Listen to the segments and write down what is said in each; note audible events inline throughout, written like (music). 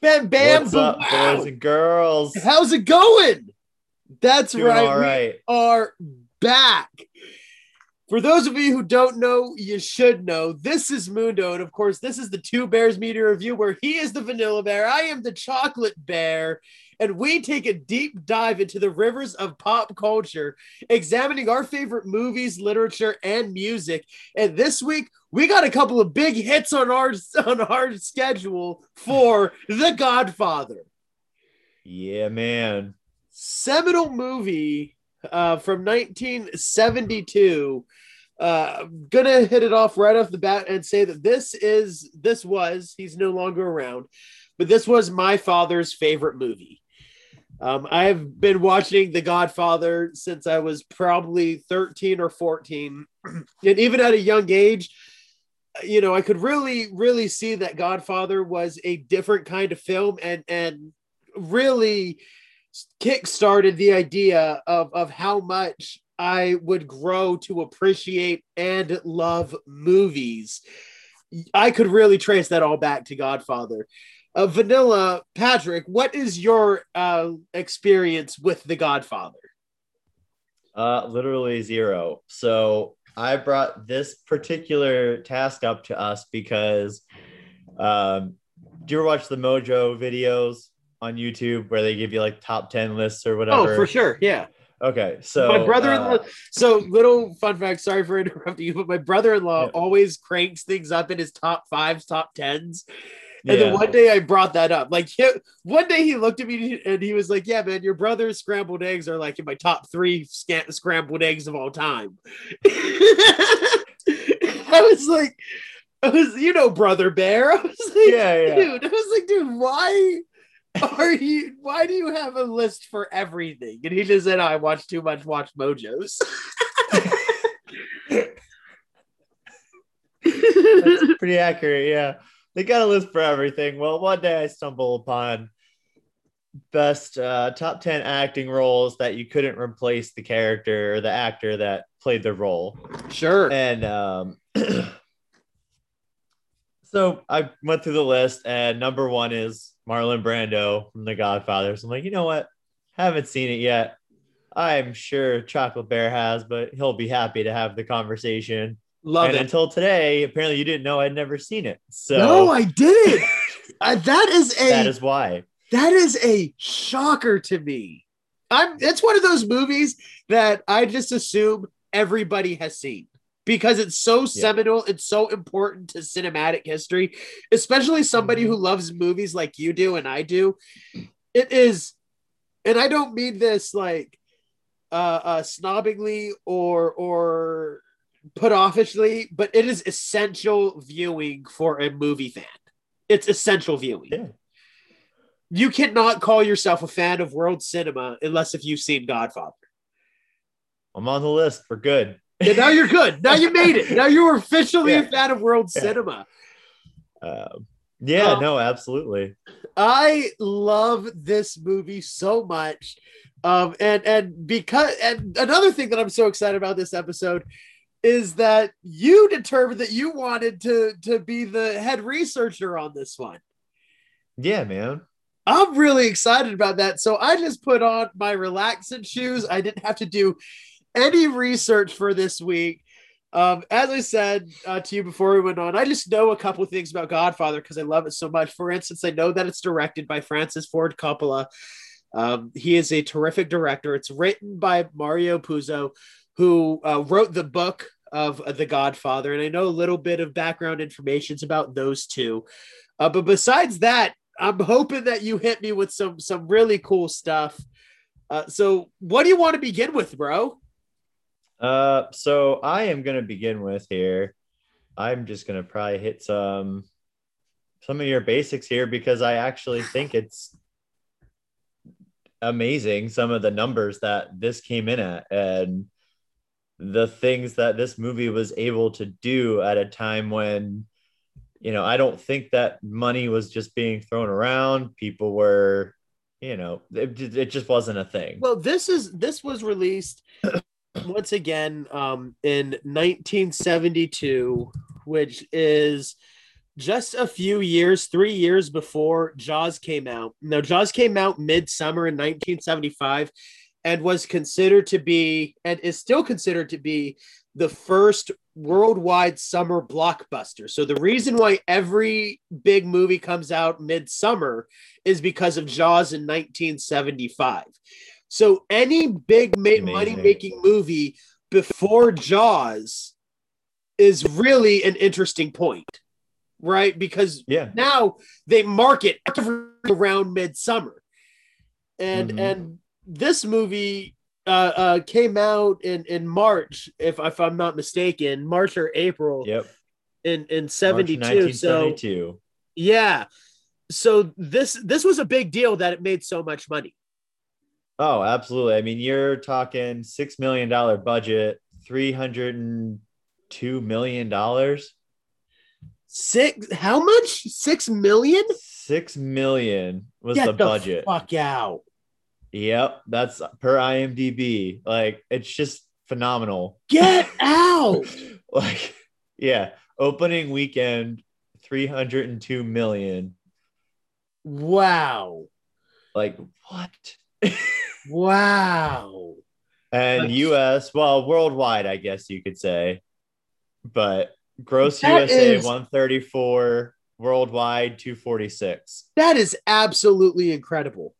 Bam Bam. What's up, wow. boys and girls? How's it going? That's Doing right. all we right. are back. For those of you who don't know, you should know. This is Mundo, and of course, this is the Two Bears Media Review, where he is the Vanilla Bear, I am the Chocolate Bear, and we take a deep dive into the rivers of pop culture, examining our favorite movies, literature, and music. And this week, we got a couple of big hits on our (laughs) on our schedule for The Godfather Yeah, man. seminal movie uh, from 1972. Uh, I'm gonna hit it off right off the bat and say that this is this was he's no longer around, but this was my father's favorite movie. Um, I've been watching The Godfather since I was probably 13 or 14, (clears throat) and even at a young age, you know, I could really, really see that Godfather was a different kind of film, and and really kick-started the idea of of how much I would grow to appreciate and love movies. I could really trace that all back to Godfather. Uh, Vanilla Patrick, what is your uh, experience with The Godfather? Uh, literally zero. So I brought this particular task up to us because um, do you ever watch the Mojo videos on YouTube where they give you like top 10 lists or whatever? Oh, for sure, yeah. Okay. So my brother-in-law. uh, so little fun fact. Sorry for (laughs) interrupting you, but my brother-in-law Yeah. always cranks things up in his top fives, top tens. And yeah. then one day I brought that up. Like one day he looked at me and he was like, "Yeah, man, your brother's scrambled eggs are like in my top three scrambled eggs of all time." (laughs) I was like, "I was, you know, brother bear." (laughs) I was like, Yeah, yeah. dude." I was like, "Dude, why are you? Why do you have a list for everything?" And he just said, "I watch too much Watch Mojos." (laughs) That's pretty accurate. Yeah. They got a list for everything. Well, one day I stumble upon best uh, top 10 acting roles that you couldn't replace the character or the actor that played the role. sure. And um, (clears throat) so I went through the list, and number one is Marlon Brando from The Godfather. So I'm like, you know what? Haven't seen it yet. I'm sure Chocolate Bear has, but he'll be happy to have the conversation. Love and it. until today, apparently you didn't know I'd never seen it. So no, I did. (laughs) Uh, that is a that is why. That is a shocker to me. I'm it's one of those movies that I just assume everybody has seen because it's so seminal, it's so important to cinematic history, especially somebody who loves movies like you do and I do. It is, and I don't mean this like uh, uh snobbingly or or put offishly, but it is essential viewing for a movie fan. It's essential viewing Yeah. you cannot call yourself a fan of world cinema unless if you've seen Godfather. I'm on the list. We're good. And now you're good. Now you made it. Now you're officially a fan of world Yeah. cinema. Um, yeah, Oh. no, absolutely. I love this movie so much. Um, and and because and another thing that I'm so excited about this episode is that you determined that you wanted to to be the head researcher on this one. Yeah, man. I'm really excited about that. So I just put on my relaxing shoes. I didn't have to do any research for this week. Um, as I said uh, to you before we went on, I just know a couple of things about Godfather because I love it so much. For instance, I know that it's directed by Francis Ford Coppola. Um, he is a terrific director. It's written by Mario Puzo, who uh, wrote the book of The Godfather. And I know a little bit of background information about those two. Uh, but besides that, I'm hoping that you hit me with some some really cool stuff. Uh, so, what do you want to begin with, bro? Uh, so I am gonna begin with here. I'm just gonna probably hit some some of your basics here because I actually think it's amazing some of the numbers that this came in at and the things that this movie was able to do at a time when you know i don't think that money was just being thrown around. People were you know it, it just wasn't a thing. Well, this is this was released (clears throat) once again um, in 1972, which is just a few years, three years before Jaws came out. Now, Jaws came out midsummer in 1975 and was considered to be, and is still considered to be, the first worldwide summer blockbuster. So, the reason why every big movie comes out midsummer is because of Jaws in 1975. So, any big ma- money making movie before Jaws is really an interesting point right? Because yeah, now they market around midsummer, and Mhm. and this movie uh, uh came out in in March, if if I'm not mistaken, March or April yep. in in '72. So yeah, so this this was a big deal that it made so much money. Oh, absolutely. I mean, you're talking six million dollar budget, three hundred and two million dollars. Six? How much? Six million? Six million was Get the budget. fuck out. Yep, that's per IMDb. Like, it's just phenomenal. Get (laughs) out. Like, yeah, opening weekend, three hundred and two million. Wow. Like, what? (laughs) Wow. and That's- US, well, worldwide, I guess you could say, but gross That USA is- 134, worldwide 246. That is absolutely incredible.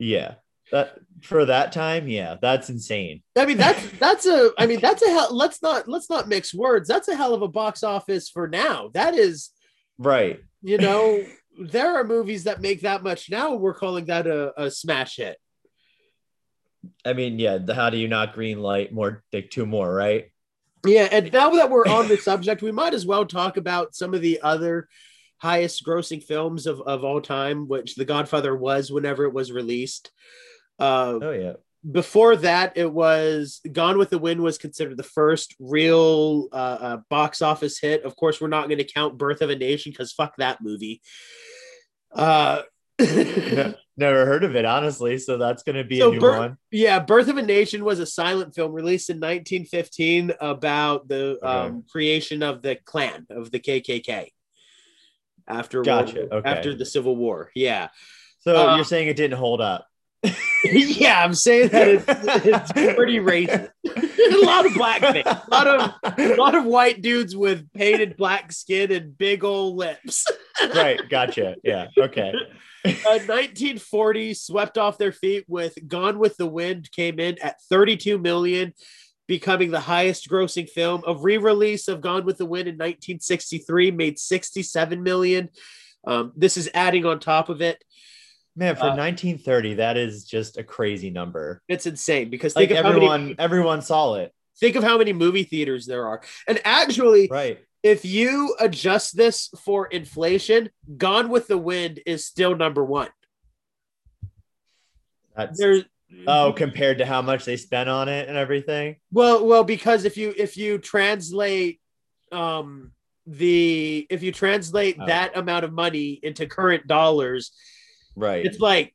Yeah, that for that time, yeah, that's insane. I mean, that's that's a. I mean, that's a hell. Let's not let's not mix words. That's a hell of a box office for now. That is, Right. you know, there are movies that make that much now. We're calling that a, a smash hit. I mean, yeah, the, how do you not green light more, like two more, right? Yeah, and now that we're on the subject, we might as well talk about some of the other highest grossing films of, of all time, which The Godfather was whenever it was released. Uh, Oh, yeah. before that, it was Gone with the Wind was considered the first real uh, uh, box office hit. Of course, we're not going to count Birth of a Nation because fuck that movie. Uh, (laughs) (laughs) Ne- Never heard of it, honestly. So that's going to be So a new one. yeah, Birth of a Nation was a silent film released in 1915 about the Okay. um, creation of the Klan of the KKK after Gotcha, World- okay. after the Civil War. Yeah, So uh, you're saying it didn't hold up? (laughs) yeah, I'm saying that it's, it's pretty racist. (laughs) a lot of blackface, a lot of a lot of white dudes with painted black skin and big old lips. (laughs) right. Gotcha. Yeah. Okay. Uh, 1940 swept off their feet with Gone with the Wind came in at 32 million, becoming the highest grossing film. A re-release of Gone with the Wind in 1963 made 67 million. Um, this is adding on top of it. Man, for Uh, 1930, that is just a crazy number. It's insane because Like think of how everyone, many everyone saw it. think of how many movie theaters there are. And actually, Right. if you adjust this for inflation, Gone with the Wind is still number one. That's There's oh, compared to how much they spent on it and everything. Well, well, because if you if you translate um the if you translate Oh. that amount of money into current dollars, Right. it's like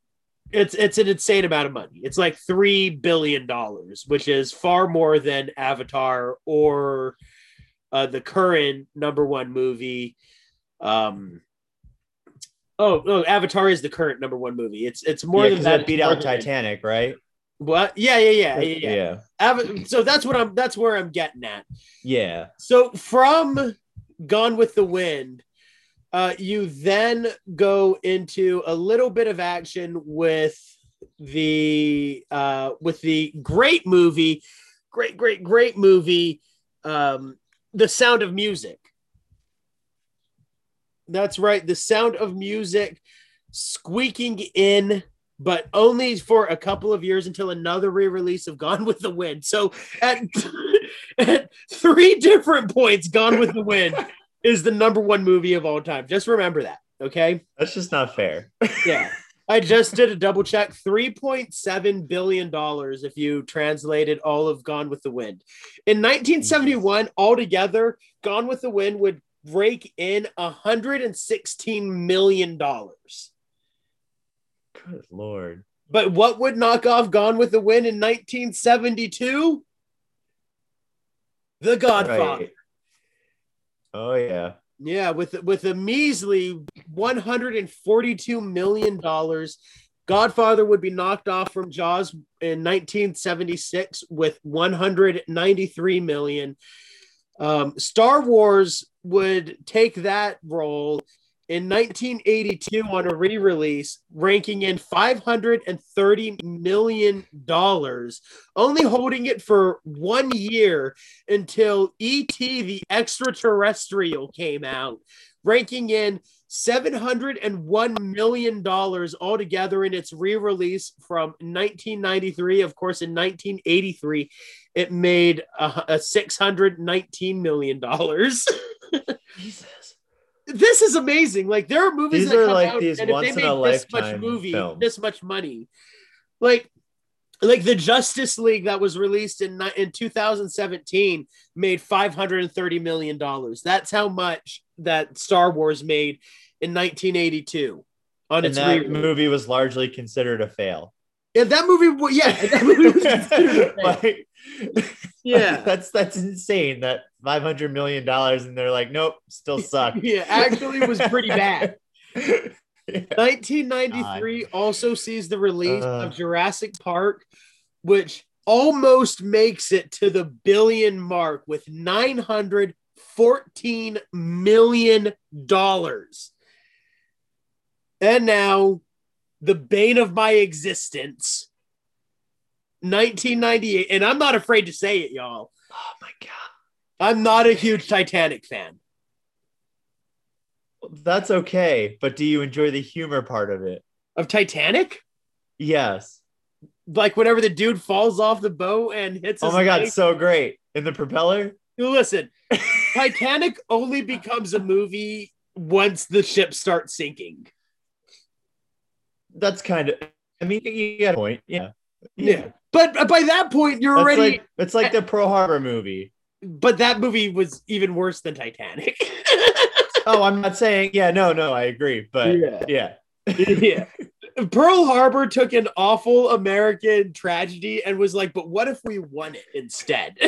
it's it's an insane amount of money. It's like three billion dollars, which is far more than Avatar or uh, the current number one movie. Um, oh, no, Avatar is the current number one movie. It's it's more yeah, than that. beat out than- Titanic, right? What? Yeah, yeah, yeah, yeah. yeah. Yeah. Ava- so that's what I'm. That's where I'm getting at. Yeah. So from Gone with the Wind, uh, you then go into a little bit of action with the uh, with the great movie, great, great, great movie, um, The Sound of Music. That's right, The Sound of Music, squeaking in. But only for a couple of years until another re-release of Gone with the Wind. So at (laughs) at three different points, Gone with the Wind is the number one movie of all time. Just remember that. Okay. That's just not fair. (laughs) Yeah. I just did a double check. $3.7 billion if you translated all of Gone with the Wind. In 1971, altogether, Gone with the Wind would rake in $116 million. Good lord. But what would knock off Gone with the Wind in 1972? The Godfather. Right. Oh yeah. Yeah, with with a measly 142 million dollars, Godfather would be knocked off from Jaws in 1976 with 193 million. Um, Star Wars would take that role in 1982 on a re-release, ranking in 530 million dollars, only holding it for one year until E.T. the Extraterrestrial came out, ranking in 701 million dollars altogether in its re-release from 1993 of course in 1983 it made a, a 619 million dollars (laughs) Jesus. this is amazing like there are movies These that are come like out, these and if they in a this much movie films. this much money like like the Justice League that was released in in 2017 made 530 million dollars. That's how much that Star Wars made in 1982 on And its that re- movie was largely considered a fail. Yeah, that movie. Yeah, that movie was (laughs) considered a fail. Like- (laughs) Yeah. that's that's insane. That five hundred million dollars, and they're like, nope, still suck. (laughs) yeah, actually was pretty bad. Yeah. 1993 also sees the release Uh. of Jurassic Park, which almost makes it to the billion mark with 914 million dollars. And now, the bane of my existence, 1998, and I'm not afraid to say it, y'all. Oh my god. I'm not a huge Titanic fan. That's okay, but do you enjoy the humor part of it? Of Titanic? Yes. Like whenever the dude falls off the boat and hits Oh my god, leg? so great. In the propeller? Listen, (laughs) Titanic only becomes a movie once the ship starts sinking. That's kind of I mean you got a point. Yeah. Yeah. But by that point, you're That's already. like it's like the Pearl Harbor movie. but that movie was even worse than Titanic. (laughs) Oh, I'm not saying yeah, no, no, I agree. But Yeah. yeah. yeah. (laughs) Pearl Harbor took an awful American tragedy and was like, but what if we won it instead? (laughs)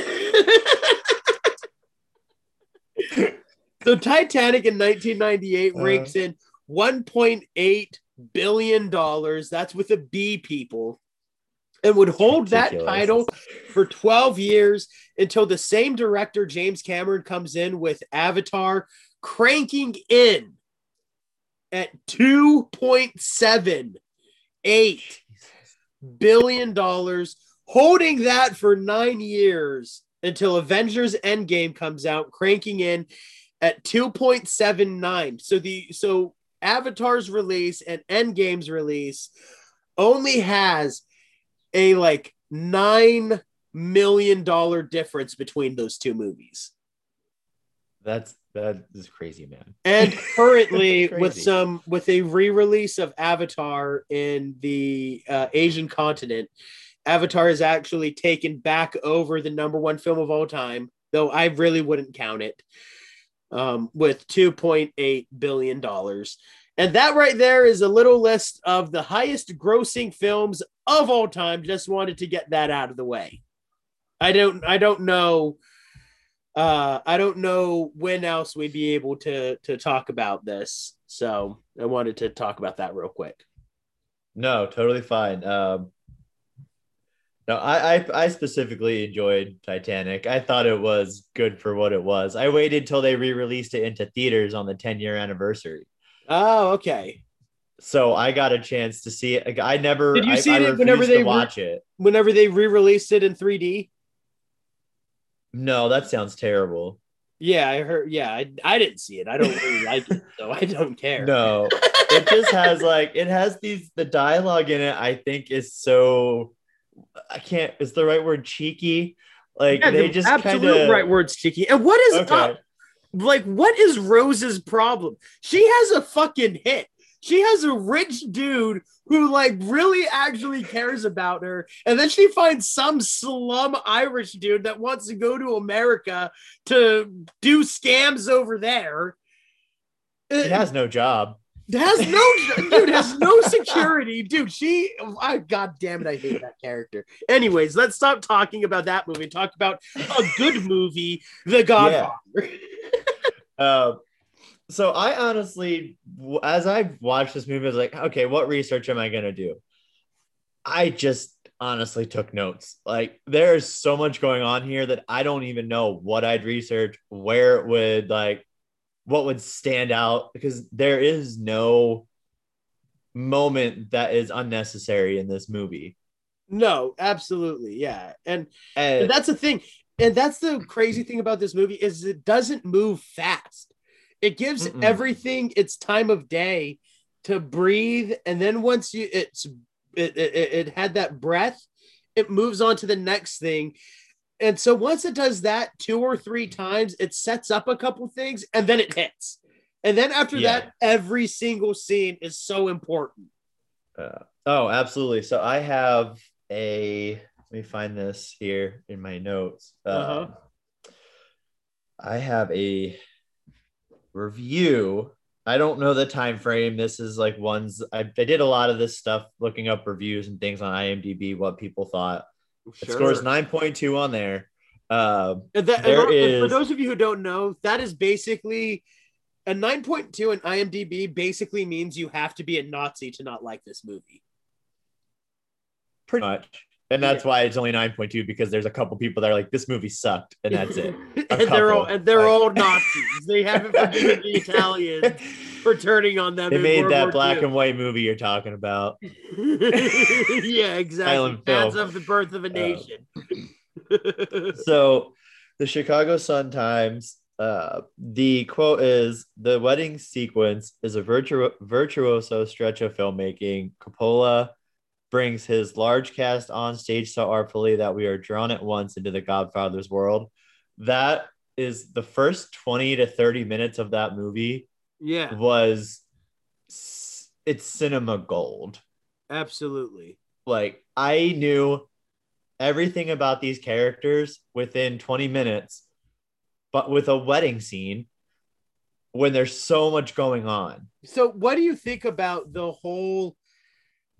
so Titanic in 1998 Uh. rakes in 1.8 billion dollars. That's with a B, people. And would hold that title for 12 years until the same director, James Cameron, comes in with Avatar, cranking in at 2.78 billion dollars, holding that for nine years until Avengers Endgame comes out, cranking in at 2.79. So the so Avatar's release and Endgame's release only has a like nine million dollar difference between those two movies. That's that is crazy, man. And (laughs) currently, with some with a re-release of Avatar in the uh, Asian continent, Avatar is actually taken back over the number one film of all time. Though I really wouldn't count it, um, with two point eight billion dollars. And that right there is a little list of the highest grossing films of all time. Just wanted to get that out of the way. I don't I don't know uh I don't know when else we'd be able to to talk about this. So I wanted to talk about that real quick. No, totally fine. Um, no, I, I I specifically enjoyed Titanic. I thought it was good for what it was. I waited till they re-released it into theaters on the 10 year anniversary, Oh, okay. so I got a chance to see it. I never. Did you I, see I it whenever they to re- watch it? Whenever they re-released it in 3D. No, that sounds terrible. Yeah, I heard yeah, I, I didn't see it. I don't really like it, so I don't care. No, it just has like it has these the dialogue in it. I think is so. I can't. Is the right word cheeky? Like Yeah, they the just absolute kind of right words, Cheeky. And what is Okay. up? Like, what is Rose's problem? She has a fucking hit. She has a rich dude who like really actually cares about her, and then she finds some slum Irish dude that wants to go to America to do scams over there. It has no job. Has no (laughs) dude has no security, dude. She, I god damn it, I hate that character. Anyways, let's stop talking about that movie. Talk about a good movie, The Godfather. Uh, So I honestly, as I watched this movie, I was like, okay, what research am I gonna do? I just honestly took notes. Like there's so much going on here that I don't even know what I'd research, where it would like, what would stand out because there is no moment that is unnecessary in this movie. No, absolutely, yeah, and, And and that's the thing, and that's the crazy thing about this movie is it doesn't move fast. It gives Mm-mm. everything its time of day to breathe, and then once you it's it, it, it had that breath, it moves on to the next thing. And so once it does that two or three times, it sets up a couple things and then it hits. And then after Yeah. that, every single scene is so important. Uh, oh, absolutely. So I have a. Let me find this here in my notes. Uh-huh. Um, I have a review. I don't know the time frame. This is like ones I, I did a lot of this stuff, looking up reviews and things on IMDb, what people thought. It scores nine point two on there. Um, and that, There for is- those of you who don't know, that is basically a 9.2 in IMDb basically means you have to be a Nazi to not like this movie. pretty much, and that's why it's only nine point two because there's a couple people that are like, this movie sucked, and that's it. (laughs) and they're all and they're Like- all (laughs) Nazis. They haven't forgiven the Italians (laughs) for turning on them. They made that War black II. and white movie you're talking about. yeah, exactly. Film. of the birth of a Uh, nation. so the Chicago Sun Times, uh, the quote is the wedding sequence is a virtu- virtuoso stretch of filmmaking. Coppola brings his large cast on stage so artfully that we are drawn at once into the Godfather's world. That is the first 20 to 30 minutes of that movie yeah, was it's cinema gold. absolutely. like I knew everything about these characters within 20 minutes, but with a wedding scene when there's so much going on. So, what do you think about the whole?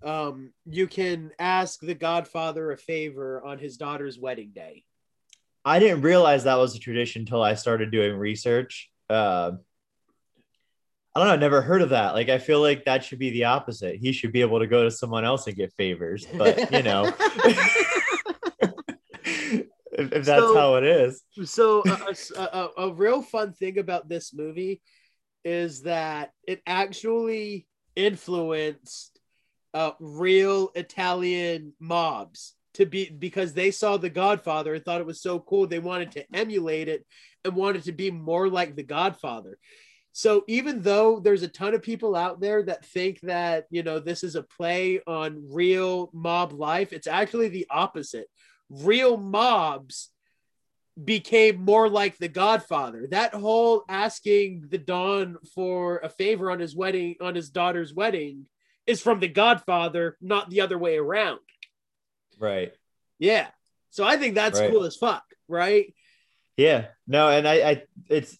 Um, you can ask the Godfather a favor on his daughter's wedding day. I didn't realize that was a tradition until I started doing research. Uh, I don't know. I never heard of that. Like, I feel like that should be the opposite. He should be able to go to someone else and get favors. But you know, (laughs) (laughs) if, if that's So- how it is, so a, a, a real fun thing about this movie is that it actually influenced uh, real Italian mobs to be because they saw The Godfather and thought it was so cool they wanted to emulate it and wanted to be more like The Godfather. So even though there's a ton of people out there that think that you know this is a play on real mob life, it's actually the opposite. Real mobs became more like the Godfather. That whole asking the Don for a favor on his wedding, on his daughter's wedding, is from the Godfather, not the other way around. right? Yeah. So I think that's Right. cool as fuck, right? Yeah, no, and I, I, it's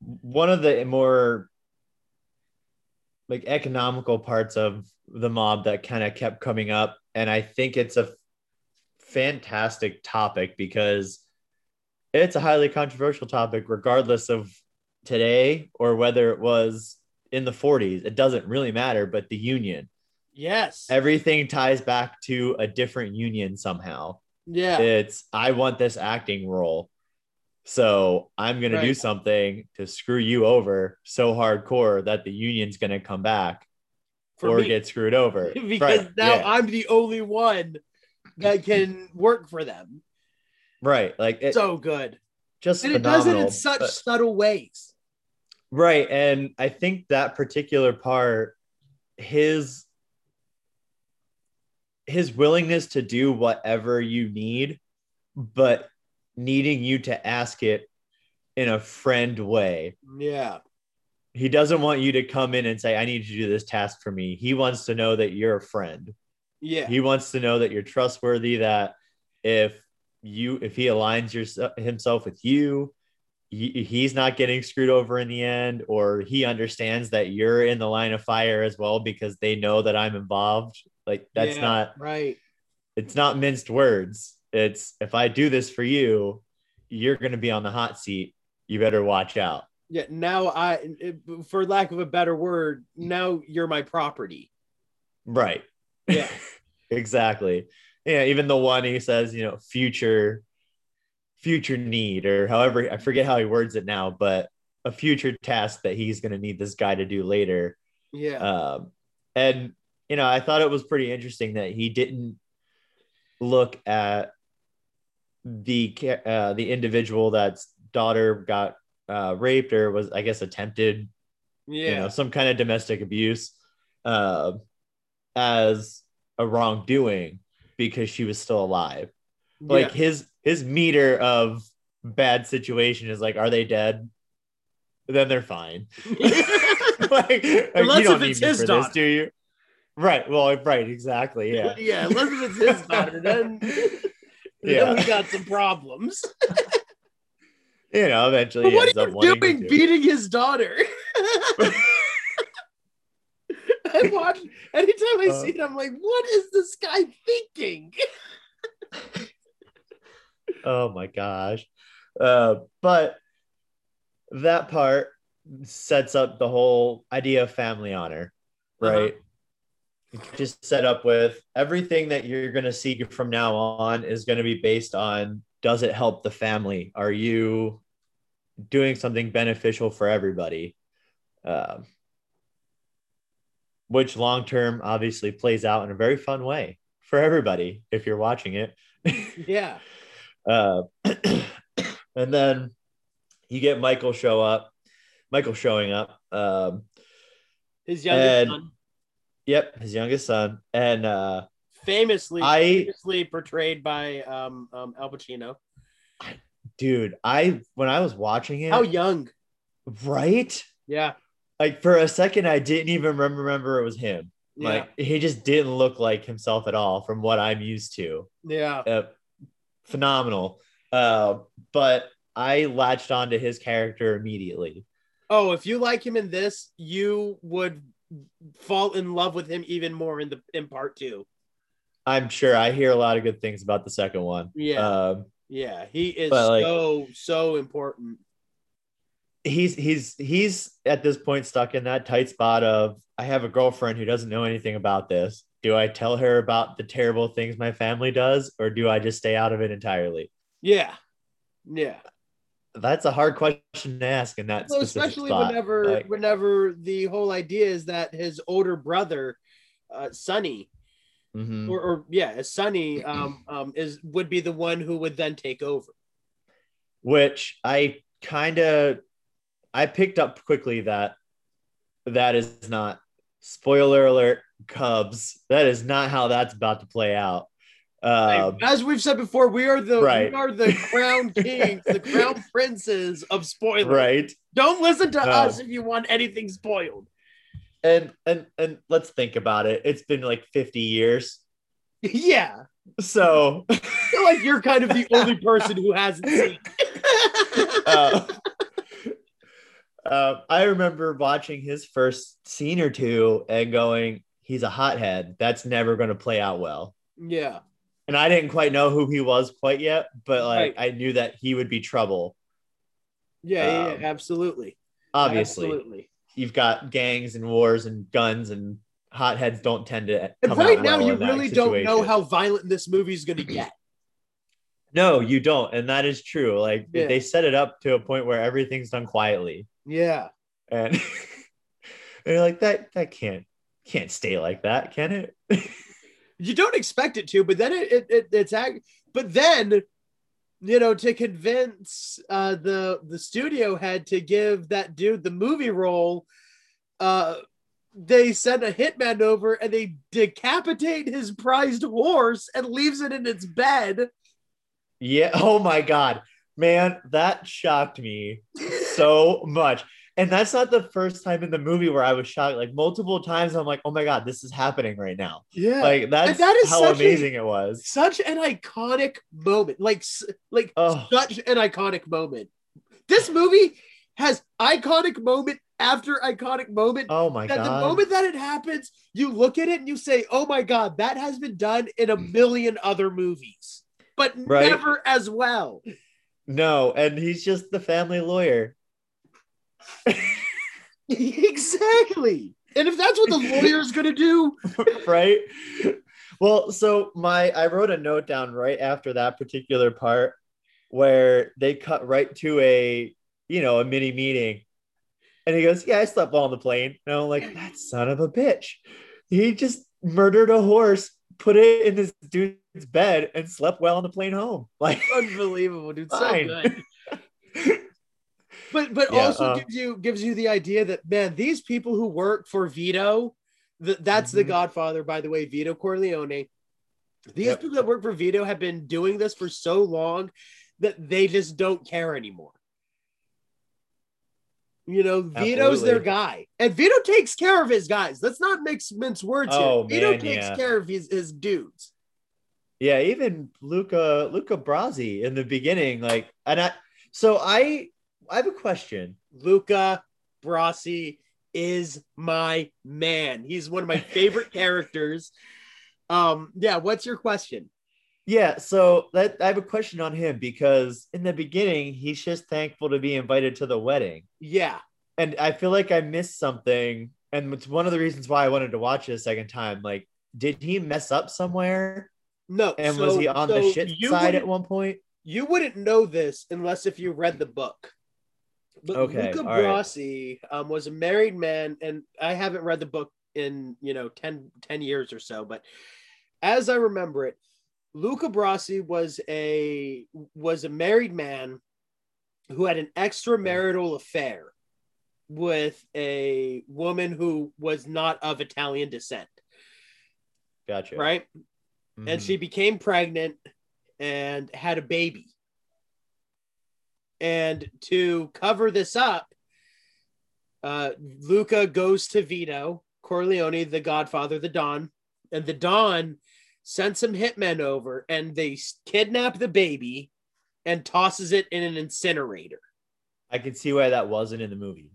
one of the more like economical parts of the mob that kind of kept coming up, and I think it's a fantastic topic because it's a highly controversial topic, regardless of today or whether it was in the 40s. It doesn't really matter, but the union, Yes. everything ties back to a different union somehow yeah. it's I want this acting role. So I'm gonna do something to screw you over so hardcore that the union's gonna come back For or me. get screwed over. (laughs) because right. now yeah. I'm the only one that can work for them. right. Like it, So good. just And it does it in such but- subtle ways. Right. And I think that particular part, his his willingness to do whatever you need, but needing you to ask it in a friend way. Yeah. he doesn't want you to come in and say, I need you to do this task for me. He wants to know that you're a friend. Yeah. He wants to know that you're trustworthy, that if you, if he aligns your, himself with you, he- he's not getting screwed over in the end, or he understands that you're in the line of fire as well because they know that I'm involved. Like that's Yeah, not, right. it's not minced words. It's if I do this for you, you're going to be on the hot seat. You better watch out. Yeah, now I, for lack of a better word, now you're my property. Right. Yeah. (laughs) exactly. Yeah, even the one he says, you know, future future need or however I forget how he words it now, but a future task that he's going to need this guy to do later. Yeah. Um, and you know, I thought it was pretty interesting that he didn't look at the uh, the individual that's daughter got uh, raped or was I guess attempted, yeah. you know, some kind of domestic abuse, uh, as a wrongdoing because she was still alive. Like his his meter of bad situation is like, are they dead? Then they're fine. (laughs) like, like, Unless you don't if need it's me his for daughter. this, do you? Right. Well, right. Exactly. Yeah. (laughs) yeah, unless if it's his daughter, then, (laughs) Yeah. then we got some problems. You know, eventually. What are you doing do- beating his daughter? I watch anytime I Uh, see it, I'm like, what is this guy thinking? Oh my gosh. Uh, but that part sets up the whole idea of family honor, Uh-huh. right? Just set up with everything that you're going to see from now on is going to be based on does it help the family? Are you doing something beneficial for everybody? Um, which long term obviously plays out in a very fun way for everybody if you're watching it. (laughs) Yeah. Uh, (clears throat) and then you get Michael show up, Michael showing up. Um, His youngest And- son, yep, his youngest son, and uh, famously, I- famously portrayed by um, um, Al Pacino. dude, I when I was watching it, How young? right, Yeah. like for a second, I didn't even remember, it was him. Yeah. Like he just didn't look like himself at all from what I'm used to. yeah. Uh, phenomenal. Uh, but I latched onto his character immediately. Oh, if you like him in this, you would fall in love with him even more in the in part two. I'm sure I hear a lot of good things about the second one. Yeah. Um, Yeah, he is like- so so important. he's he's he's at this point stuck in that tight spot of I have a girlfriend who doesn't know anything about this. Do I tell her about the terrible things my family does, or do I just stay out of it entirely? Yeah, yeah. That's a hard question to ask in that Well, especially spot. whenever Like, whenever the whole idea is that his older brother, uh, Sonny, mhm. or, or yeah, Sonny, um, um, is would be the one who would then take over. which I kind of I picked up quickly that that is not spoiler alert Cubs. That is not how that's about to play out. Um, As we've said before, we are the Right. we are the (laughs) crown kings, the crown princes of spoilers. right. Don't listen to us if you want anything spoiled. And and and let's think about it. It's been like 50 years. (laughs) yeah, So like you're kind of the (laughs) only person who hasn't seen. uh, uh, I remember watching his first scene or two and going, he's a hothead. That's never going to play out well. yeah, And I didn't quite know who he was quite yet, but like Right. I knew that he would be trouble. yeah, yeah, Um, yeah, absolutely, Obviously, absolutely. you've got gangs and wars and guns, and hotheads don't tend to. And right now, well you really don't know how violent this movie is going to (clears throat) get. No, you don't, and that is true. Like Yeah. they set it up to a point where everything's done quietly, Yeah, and (laughs) and you're like that. That can't can't stay like that, can it? (laughs) you don't expect it to, but then it, it, it it's act. But then, you know, to convince uh, the the studio head to give that dude the movie role, uh, they send a hitman over and they decapitate his prized horse and leaves it in its bed. Yeah. Oh my god, man, that shocked me so much. And that's not the first time in the movie where I was shocked. Like multiple times, I'm like, oh my god, this is happening right now. Yeah, Like that's that is how such a- amazing it was. such an iconic moment, like like Oh. such an iconic moment. This movie has iconic moment after iconic moment. Oh my that god. the moment that it happens, you look at it and you say, "Oh my god, that has been done in a hmm. million other movies, but Right. never as well." no, and he's just the family lawyer. (laughs) exactly. And if that's what the lawyer is going to do, (laughs) right? Well, so my I wrote a note down right after that particular part where they cut right to a you know a mini meeting, and he goes, "Yeah, I slept well on the plane." And I'm like, "That son of a bitch, he just murdered a horse, put it in this dude's bed, and slept well on the plane home." Like unbelievable, dude. Fine. So good. (laughs) but but Yeah, also uh, gives you gives you the idea that man, these people who work for Vito, th- that's the Mhm. Godfather, by the way, Vito Corleone. These Yep. people that work for Vito have been doing this for so long that they just don't care anymore. You know, Vito's their guy, and Vito takes care of his guys. Let's not mix mince words Oh, here. Vito man, takes yeah. care of his, his dudes. Yeah, even Luca Luca Brasi in the beginning, like, and I. So I I have a question. Luca Brasi is my man. He's one of my favorite (laughs) characters. Um, yeah, what's your question? Yeah, so that I have a question on him because in the beginning he's just thankful to be invited to the wedding, Yeah, and I feel like I missed something, and it's one of the reasons why I wanted to watch it a second time. Like, did he mess up somewhere, no. and so- was he on the so shit you side at one point? You wouldn't know this unless if you read the book. But Okay, Luca all right. Brasi um, was a married man, and I haven't read the book in you know 10, 10 years or so, but as I remember it, Luca Brasi was a was a married man who had an extramarital affair with a woman who was not of Italian descent, Gotcha. right? and Mhm. she became pregnant and had a baby. And to cover this up, uh, Luca goes to Vito Corleone, the Godfather, the Don, and the Don sends some hitmen over, and they kidnap the baby and tosses it in an incinerator. I can see why that wasn't in the movie.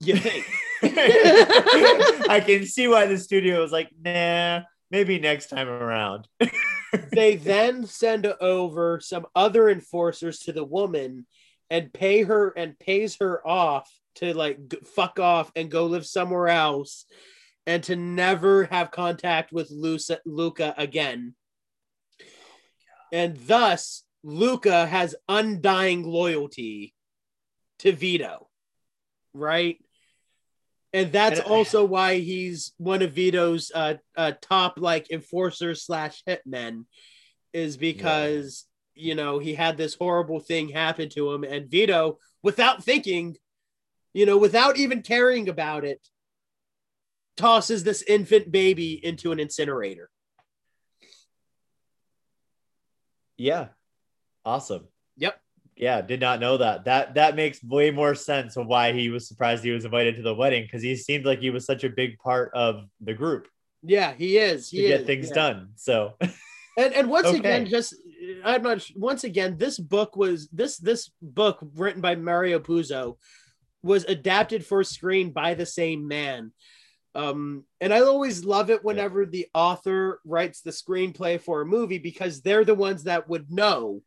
You think? (laughs) I can see why the studio was like, nah, maybe next time around. (laughs) they then send over some other enforcers to the woman and pay her and pays her off to like fuck off and go live somewhere else and to never have contact with Luca, Luca again. And thus, Luca has undying loyalty to Vito, right? And that's And- also why he's one of Vito's uh, uh, top like enforcers slash hitmen, is because you know he had this horrible thing happen to him, and Vito, without thinking, you know, without even caring about it, tosses this infant baby into an incinerator. Yeah. Awesome. Yep. Yeah, did not know that. That that makes way more sense of why he was surprised he was invited to the wedding because he seemed like he was such a big part of the group Yeah, he is. to He get things yeah. done. So And and once (laughs) Okay. again, just I'm not once again, this book was this this book written by Mario Puzo was adapted for screen by the same man. Um, and I always love it whenever the author writes the screenplay for a movie because they're the ones that would know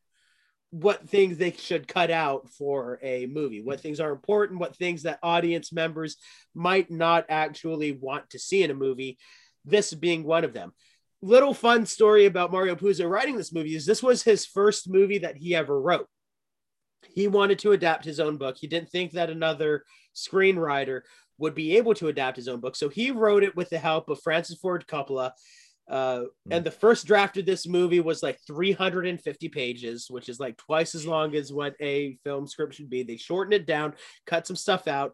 what things they should cut out for a movie, what things are important, what things that audience members might not actually want to see in a movie. This being one of them little fun story about Mario Puzo writing this movie is this was his first movie that he ever wrote. He wanted to adapt his own book. He didn't think that another screenwriter would be able to adapt his own book. So he wrote it with the help of Francis Ford Coppola. Uh, and the first draft of this movie was like 350 pages, which is like twice as long as what a film script should be. They shortened it down, cut some stuff out.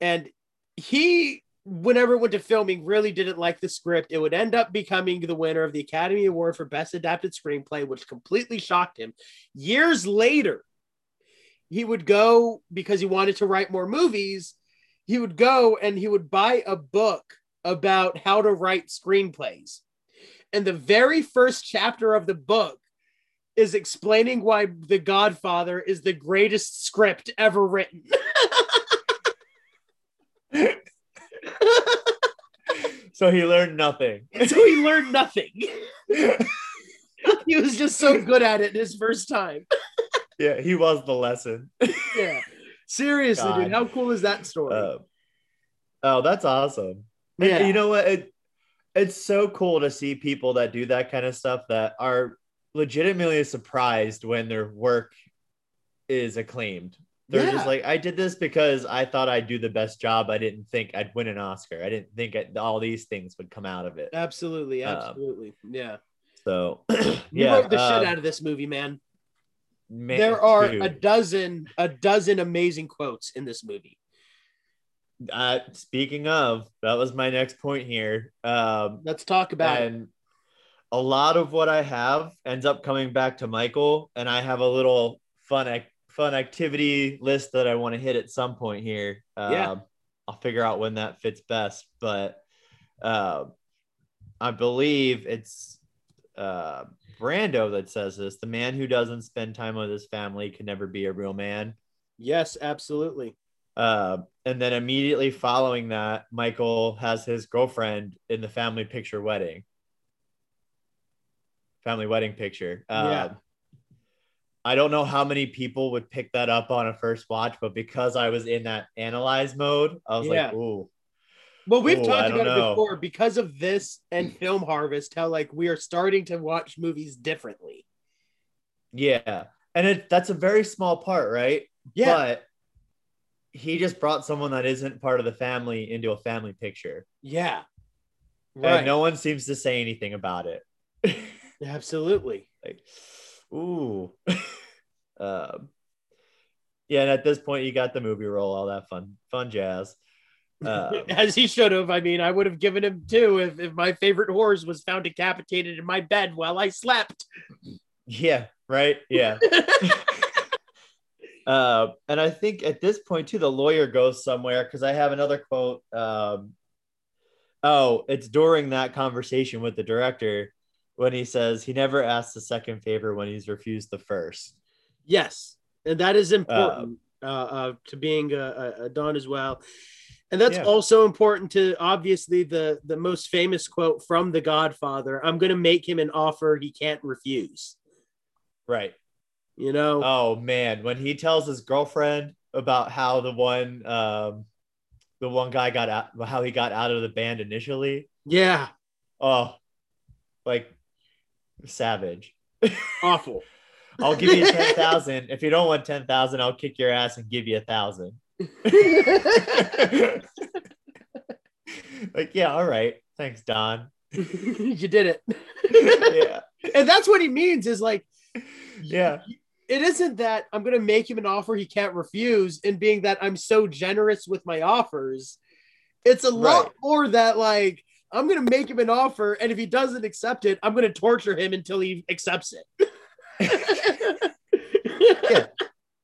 And he whenever it went to filming, really didn't like the script. It would end up becoming the winner of the Academy Award for Best Adapted Screenplay, which completely shocked him. Years later, he would go because he wanted to write more movies. He would go and he would buy a book about how to write screenplays. And the very first chapter of the book is explaining why The Godfather is the greatest script ever written. (laughs) (laughs) so he learned nothing. (laughs) so he learned nothing. (laughs) he was just so good at it his first time. yeah, he was the lesson. Yeah. Seriously, God. dude, how cool is that story? Uh, oh, that's awesome. And yeah, you know what? It, it's so cool to see people that do that kind of stuff that are legitimately surprised when their work is acclaimed. They're Yeah. just like, I did this because I thought I'd do the best job. I didn't think I'd win an Oscar. I didn't think I, all these things would come out of it. absolutely, Um, absolutely. yeah, So, (clears throat) you yeah, wrote the uh, shit out of this movie, man. man, there are dude. a dozen, a dozen amazing quotes in this movie. uh, speaking of, that was my next point here. Um, Let's talk about it. and a lot of what I have ends up coming back to Michael, and I have a little fun ac- fun activity list that I want to hit at some point here. Um, Yeah. I'll figure out when that fits best, but uh, I believe it's uh, Brando that says this: the man who doesn't spend time with his family can never be a real man. Yes, absolutely. Uh, and then immediately following that, Michael has his girlfriend in the family picture wedding. Family wedding picture. Um, Yeah. I don't know how many people would pick that up on a first watch, but because I was in that analyze mode, I was Yeah. like, ooh, Well, we've Ooh, talked about it before because of this and Film Harvest, how like we are starting to watch movies differently. yeah. And it, that's a very small part, right? Yeah, But he just brought someone that isn't part of the family into a family picture. yeah, right. And no one seems to say anything about it. (laughs) absolutely. like ooh (laughs) um yeah and at this point you got the movie role, all that fun fun jazz um, (laughs) As he should have. I mean, I would have given him two if, if my favorite horse was found decapitated in my bed while I slept. yeah right yeah uh, (laughs) and i think at this point too the lawyer goes somewhere because i have another quote um, oh it's during that conversation with the director when he says he never asks the second favor when he's refused the first Yes, and that is important uh, uh, to being a, a, a Don as well. And that's Yeah. also important to obviously the the most famous quote from The Godfather. I'm going to make him an offer he can't refuse. right You know, Oh man, when he tells his girlfriend about how the one um the one guy got out how he got out of the band initially. yeah, Oh, like savage. awful. (laughs) I'll give you (laughs) ten thousand. if you don't want ten thousand, I'll kick your ass and give you a thousand. (laughs) like, yeah, all right. Thanks, Don. you did it. yeah. and that's what he means is like Yeah. it isn't that I'm going to make him an offer he can't refuse and being that I'm so generous with my offers. It's a lot Right. more that like I'm going to make him an offer and if he doesn't accept it, I'm going to torture him until he accepts it. (laughs) Yeah.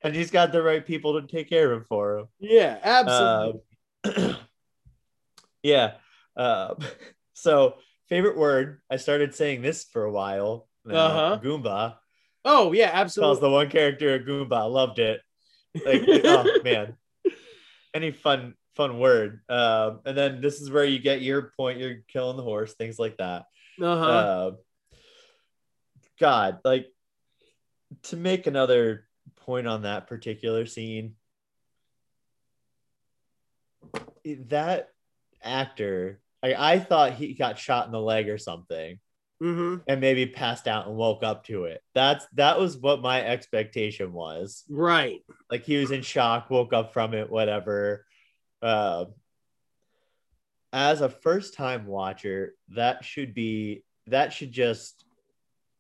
And he's got the right people to take care of him for him. yeah, absolutely. Uh, (clears throat) yeah. Uh, (laughs) so, favorite word. I started saying this for a while. now, Uh-huh. Goomba. oh, yeah, absolutely. Calls the one character a Goomba. I loved it. Like, oh (laughs) man, any fun fun word. Um, and then this is where you get your point. You're killing the horse, things like that. Uh-huh. Uh, God, like to make another point on that particular scene, that actor, I, I thought he got shot in the leg or something hmm and maybe passed out and woke up to it. That's that was what my expectation was. Right. Like he was in shock, woke up from it, whatever. Uh, as a first time watcher, that should be that should just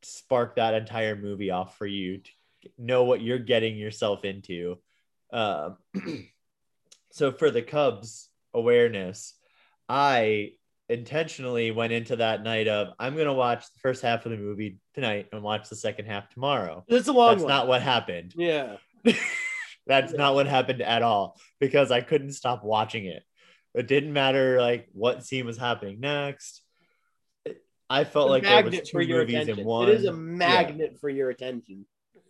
spark that entire movie off for you to know what you're getting yourself into. Um, (clears throat) so for the Cubs awareness, I intentionally went into that night of I'm gonna watch the first half of the movie tonight and watch the second half tomorrow. It's a long That's one. not what happened. yeah. (laughs) That's not what happened at all because I couldn't stop watching it. It didn't matter like what scene was happening next. I felt like there was two your movies attention. in one. It is a magnet for your attention.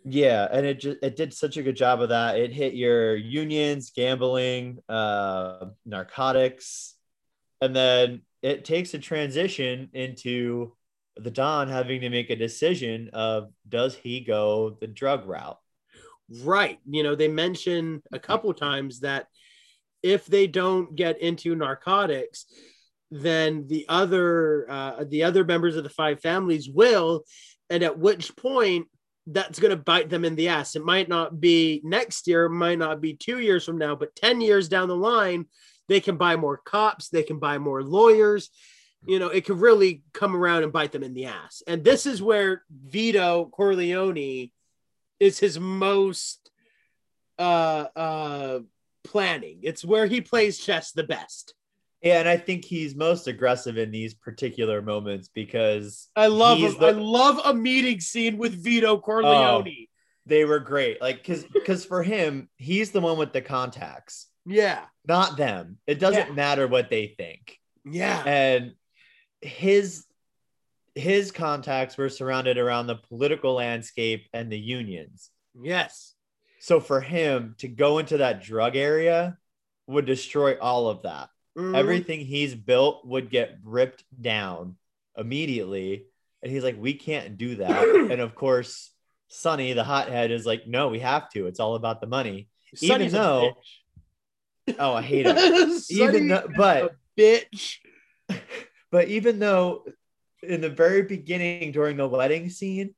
Yeah, and it just it did such a good job of that. It hit your unions, gambling, uh, narcotics, and then it takes a transition into the Don having to make a decision of does he go the drug route? Right. You know, they mention a couple times that if they don't get into narcotics, then the other uh, the other members of the five families will, and at which point that's going to bite them in the ass. It might not be next year, it might not be two years from now, but ten years down the line, they can buy more cops, they can buy more lawyers. You know, it could really come around and bite them in the ass. And this is where Vito Corleone is his most uh uh planning. It's where he plays chess the best. Yeah, and I think he's most aggressive in these particular moments because I love a, the- I love a meeting scene with Vito Corleone. they were great. Like because because for him, he's the one with the contacts, Yeah. not them. It doesn't Yeah. matter what they think. Yeah. And his his contacts were surrounded around the political landscape and the unions. Yes. So for him to go into that drug area would destroy all of that. Mhm. Everything he's built would get ripped down immediately. And he's like, we can't do that. (clears throat) and of course, Sonny, the hothead, is like, no, we have to. It's all about the money. even Sonny's a though- Oh, I hate bitch. (laughs) even though, but bitch. (laughs) but even though in the very beginning during the wedding scene,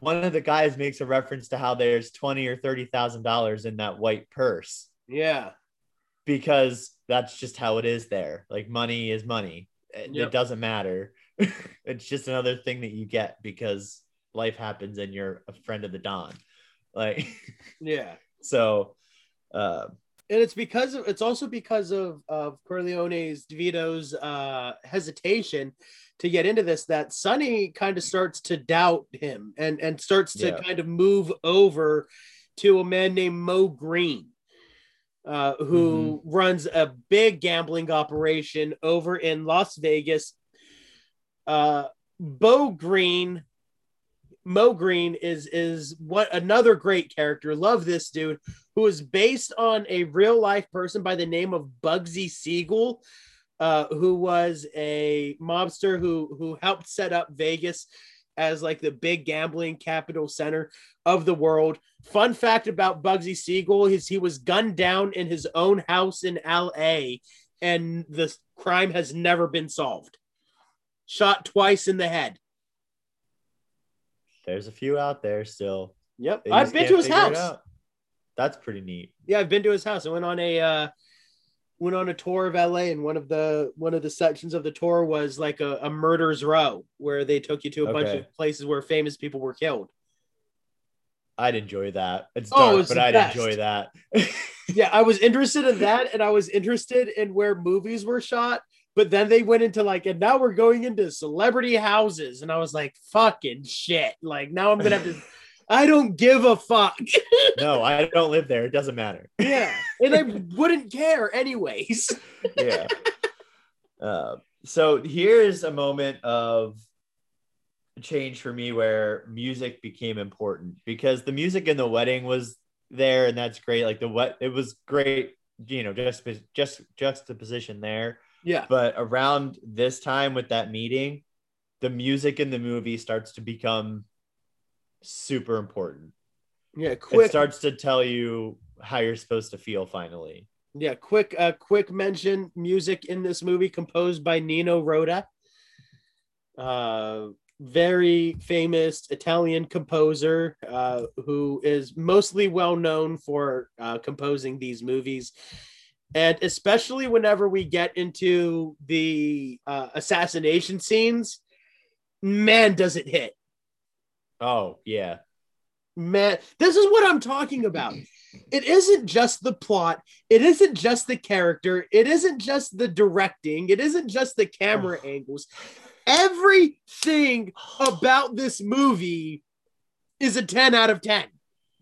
one of the guys makes a reference to how there's twenty or thirty thousand dollars in that white purse Yeah. because that's just how it is there. Like money is money. It, Yep. it doesn't matter. (laughs) it's just another thing that you get because life happens and you're a friend of the Don. Like (laughs) Yeah. so uh and it's because of it's also because of of Corleone's Vito's uh hesitation to get into this that Sonny kind of starts to doubt him and and starts to Yeah. kind of move over to a man named Moe Greene uh who runs a big gambling operation over in Las Vegas uh Bo Green Moe Greene is is what another great character love this dude who is based on a real life person by the name of Bugsy Siegel, uh, who was a mobster who who helped set up Vegas as like the big gambling capital center of the world. Fun fact about Bugsy Siegel is he was gunned down in his own house in L.A. and the crime has never been solved. Shot twice in the head. There's a few out there still. Yep, They I've been to his house. That's pretty neat. Yeah, I've been to his house. I went on a uh went on a tour of LA and one of the one of the sections of the tour was like a, a murder's row where they took you to a bunch of places where famous people were killed. I'd enjoy that. It's Oh, dark, but I'd best. enjoy that. Yeah, I was interested in that and I was interested in where movies were shot, but then they went into like and now we're going into celebrity houses and I was like fucking shit. Like now I'm going to have to (laughs) I don't give a fuck. no, I don't live there. It doesn't matter. yeah. And I (laughs) wouldn't care anyways. yeah. Uh, so here's a moment of change for me where music became important because the music in the wedding was there and that's great. Like the what it was great, you know, just just juxtaposition there. Yeah. But around this time with that meeting, the music in the movie starts to become super important. Yeah, It quick starts to tell you how you're supposed to feel finally. Yeah, quick uh quick mention music in this movie composed by Nino Rota. Uh very famous Italian composer uh who is mostly well known for uh composing these movies. And especially whenever we get into the uh, assassination scenes, man, does it hit. Oh, yeah. Man, this is what I'm talking about. It isn't just the plot, it isn't just the character, it isn't just the directing, it isn't just the camera (sighs) angles. Everything about this movie is a 10 out of 10.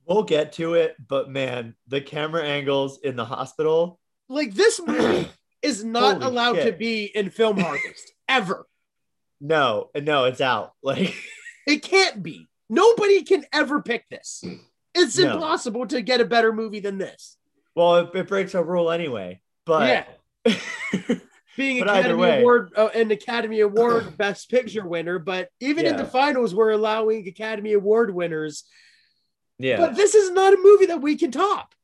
We'll get to it, but man, the camera angles in the hospital. Like this movie (clears throat) is not Holy allowed to be in Film Harvest (laughs) ever. No, no, it's out. (laughs) Like, It can't be. Nobody can ever pick this. It's No. impossible to get a better movie than this. well, it, it breaks a rule anyway. But (laughs) being But Academy. Award uh, an Academy Award (clears throat) Best Picture winner, but even in the finals, we're allowing Academy Award winners Yeah. But this is not a movie that we can top.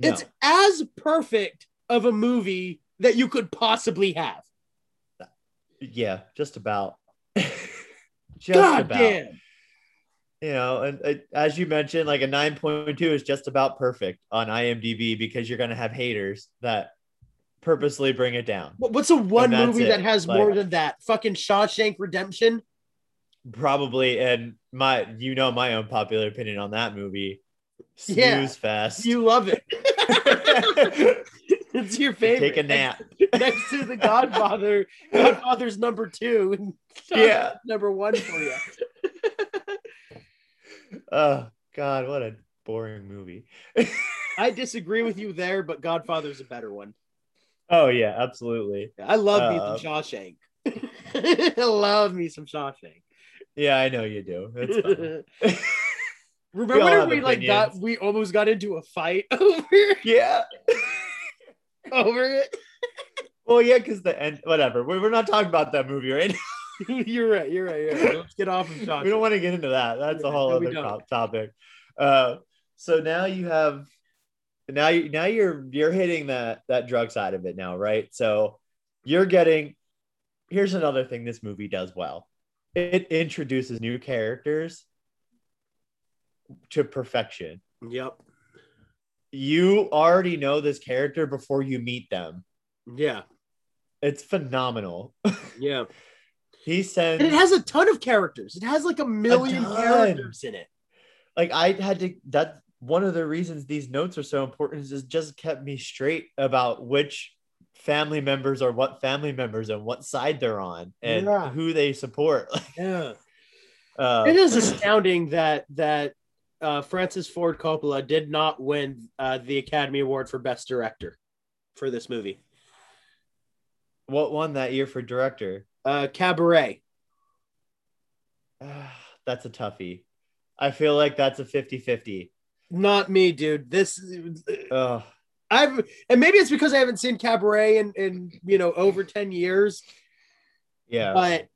No. It's as perfect of a movie that you could possibly have. yeah, just about. (laughs) just God about. damn. You know, and uh, as you mentioned, like a 9.2 is just about perfect on IMDb because you're going to have haters that purposely bring it down. What's a one movie it. that has Like- more than that? Fucking Shawshank Redemption. Probably, and my, you know, my own popular opinion on that movie, snooze Yeah. fest. You love it. (laughs) it's your favorite. Take a nap. (laughs) next to the Godfather. Godfather's number two. (laughs) Yeah. number one for you. Oh God, what a boring movie. I disagree with you there, but Godfather's a better one. Oh yeah, absolutely. I love me Uh, some Shawshank. I love me some Shawshank. Yeah, I know you do. We Remember when we like got we almost got into a fight (laughs) over yeah. (laughs) over it? Well, yeah, because the end. Whatever. We're, We're not talking about that movie right (laughs) you're right. You're right. You're right. Let's get off of we don't want to get into that. That's a whole No, other top- topic. Uh, so now you have now you now you're you're hitting that that drug side of it now, right? So you're getting. Here's another thing this movie does well. It introduces new characters to perfection. Yep. You already know this character before you meet them. Yeah. It's phenomenal. (laughs) Yeah. he And it has a ton of characters. It has like a million ton. characters in it. like I had to that one of the reasons these notes are so important is it just kept me straight about which family members are what family members and what side they're on and Yeah. who they support. (laughs) Yeah. Uh, it is (clears throat) astounding that that uh, Francis Ford Coppola did not win uh, the Academy Award for Best Director for this movie. what won that year for director? Uh, Cabaret. that's a toughie. I feel like that's a 50-50. Not me, dude. This Ugh. I've and maybe it's because I haven't seen Cabaret in in you know over ten years. yeah. But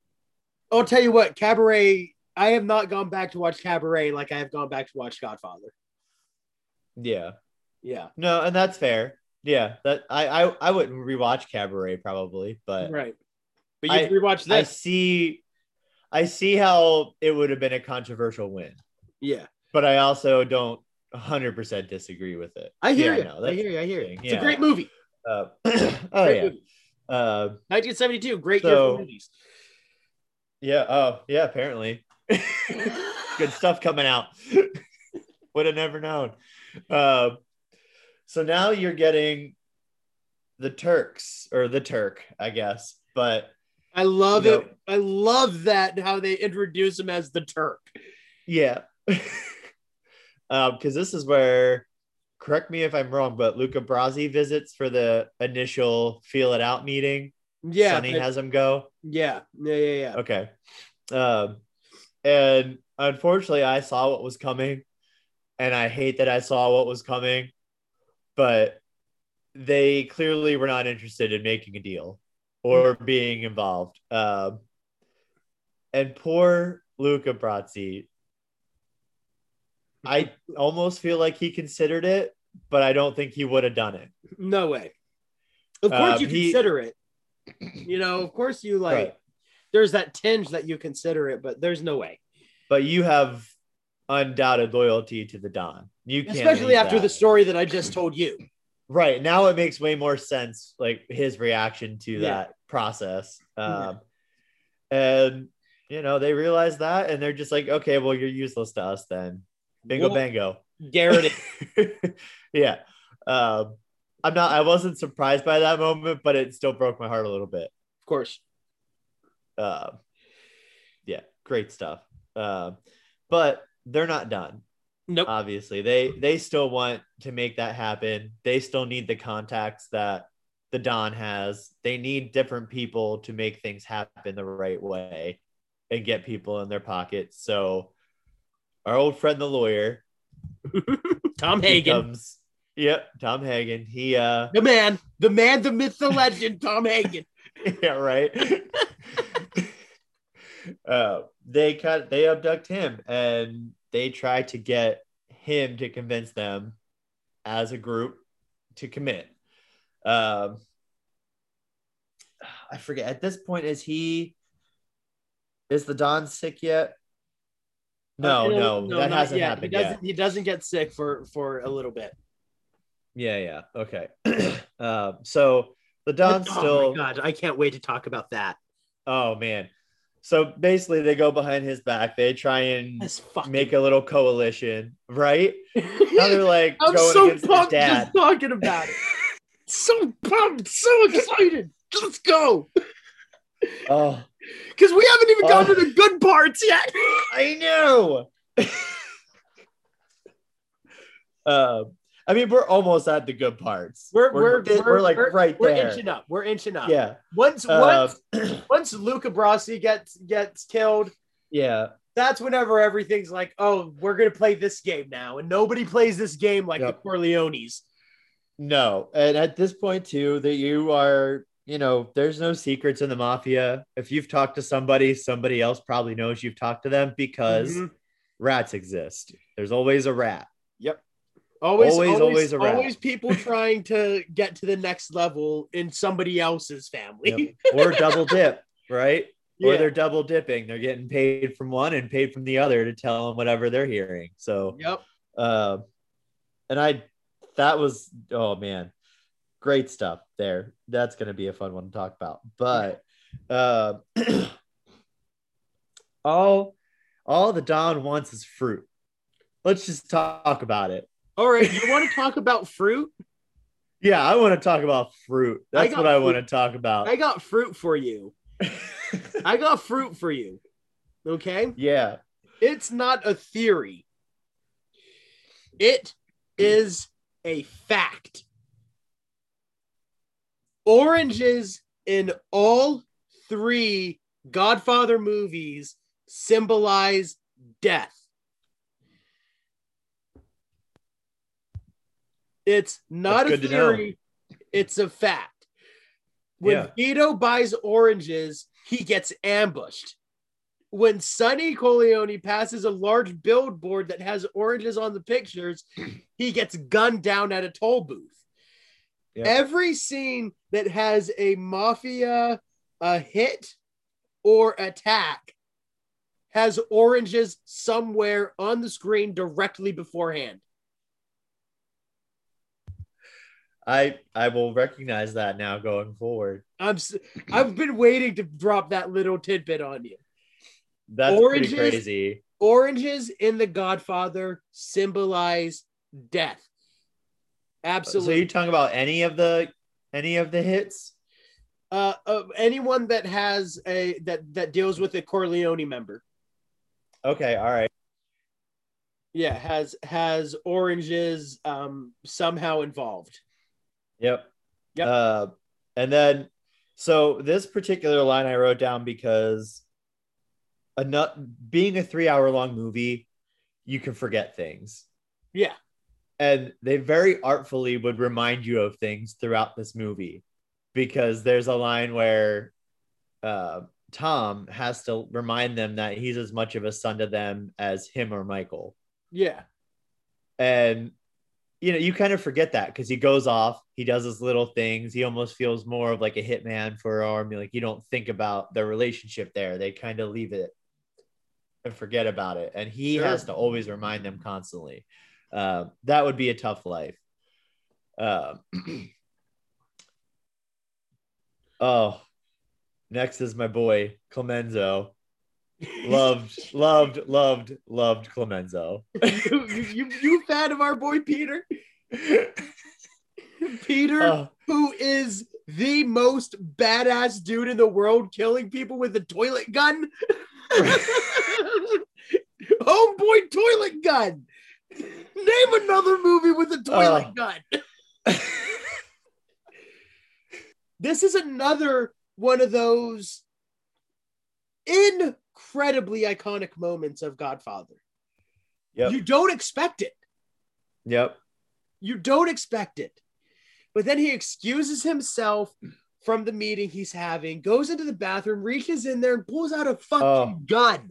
I'll tell you what, Cabaret. I have not gone back to watch Cabaret like I have gone back to watch Godfather. yeah. Yeah, No, and that's fair. Yeah, that I I, I wouldn't rewatch Cabaret probably, but right. But I- you rewatched I this. see I see how it would have been a controversial win, yeah, but I also don't 100% disagree with it. I hear Yeah, you. no, I hear you. I hear you. It's Yeah. a great movie. Uh, (clears throat) oh Great yeah. movie. Uh, 1972. Great year for movies. yeah, oh, yeah, apparently. (laughs) Good stuff coming out. (laughs) Would have never known. Uh, so now you're getting the Turks or the Turk, I guess. But I love You it. I love that how they introduce him as the Turk. Yeah. (laughs) um, because this is where correct me if I'm wrong, but Luca Brasi visits for the initial feel it out meeting. Yeah, Sonny but- has him go. yeah, yeah, yeah, yeah. Okay. Um, and unfortunately I saw what was coming, and I hate that I saw what was coming, but they clearly were not interested in making a deal or being involved. Um, and poor Luca Brasi, I almost feel like he considered it, but I don't think he would have done it. No way. Of course, Um, you he- consider it. You know, of course, you like. Right. There's that tinge that you consider it, but there's no way. But you have undoubted loyalty to the Don. You can't Especially after that. the story that I just told you. right now it makes way more sense like his reaction to Yeah. that process Yeah. um and you know they realize that and they're just like okay well you're useless to us then bingo Well, bango Garrett. (laughs) yeah um i'm not i wasn't surprised by that moment but it still broke my heart a little bit of course. Um yeah great stuff. Um but they're not done Nope. obviously. They they still want to make that happen. They still need the contacts that the don has. They need different people to make things happen the right way and get people in their pockets. So our old friend the lawyer (laughs) Tom Hagen. becomes yep tom hagen. He uh the man, the man, the myth, the legend, Tom Hagen. (laughs) yeah right (laughs) uh they cut they abduct him and they try to get him to convince them as a group to commit. Um, I forget at this point, is he is the Don sick yet? No, Uh, no, that hasn't yet. happened He doesn't. yet. He doesn't get sick for for a little bit. Yeah, yeah. Okay. (clears throat) uh, so the Don's oh still my god! I can't wait to talk about that. Oh man. So basically they go behind his back. They try and make a little coalition, right? Now they're (laughs) like I'm going so against his pumped dad. just talking about it. (laughs) so pumped, so excited. Let's go. Oh, Because we haven't even gotten Oh. to the good parts yet. I know. uh, (laughs) I mean, we're almost at the good parts. We're we're, we're we're, like right there. we're inching up. We're inching up. Yeah. Once Uh, once (clears throat) once Luca Brasi gets gets killed, yeah. that's whenever everything's like, oh, we're gonna play this game now, and nobody plays this game like Yep. the Corleones. No. And at this point, too, that you are, you know, there's no secrets in the mafia. If you've talked to somebody, somebody else probably knows you've talked to them because Mhm. rats exist. There's always a rat. Always, Always, always, always always, people trying to get to the next level in somebody else's family. Yep. Or double (laughs) dip, right? Or they're double dipping. They're getting paid from one and paid from the other to tell them whatever they're hearing. So, Yep. uh, and I, that was, oh man, great stuff there. That's going to be a fun one to talk about. But, uh, (clears throat) all, all the Don wants is fruit. Let's just talk about it. All right. You want to talk about fruit? Yeah, I want to talk about fruit. I That's what I want to talk about. I got fruit for you. (laughs) I got fruit for you. Okay. yeah. It's not a theory. It is a fact. Oranges in all three Godfather movies symbolize death. It's not a good to know. theory, it's a fact. When Yeah. Vito buys oranges, he gets ambushed when Sonny Corleone passes a large billboard that has oranges on the pictures, he gets gunned down at a toll booth. Yeah. Every scene that has a mafia a hit or attack has oranges somewhere on the screen directly beforehand. I I will recognize that now going forward. I'm I've been waiting to drop that little tidbit on you. That's Oranges- pretty crazy. Oranges in The Godfather symbolize death. Absolutely. So you talking about any of the any of the hits? uh, uh, anyone that has a that that deals with a Corleone member, Okay, all right. yeah, has has oranges um somehow involved. Yep. Yep. Uh, and then, so this particular line I wrote down because a nut being a three hour long movie, you can forget things. Yeah, And they very artfully would remind you of things throughout this movie because there's a line where uh, Tom has to remind them that he's as much of a son to them as him or Michael. yeah, and you know you kind of forget that because he goes off he does his little things he almost feels more of like a hitman for army like you don't think about the relationship there they kind of leave it and forget about it and he Sure. has to always remind them constantly. Uh, that would be a tough life. Um, (clears throat) oh next is my boy Clemenza loved loved loved loved Clemenza you, you you fan of our boy Peter? (laughs) Peter, Oh, who is the most badass dude in the world, killing people with a toilet gun. (laughs) Homeboy toilet gun. Name another movie with a toilet Oh. gun. this is another one of those incredibly iconic moments of Godfather. Yep. You don't expect it. Yep. You don't expect it. But then he excuses himself from the meeting he's having, goes into the bathroom, reaches in there, and pulls out a fucking Oh. gun.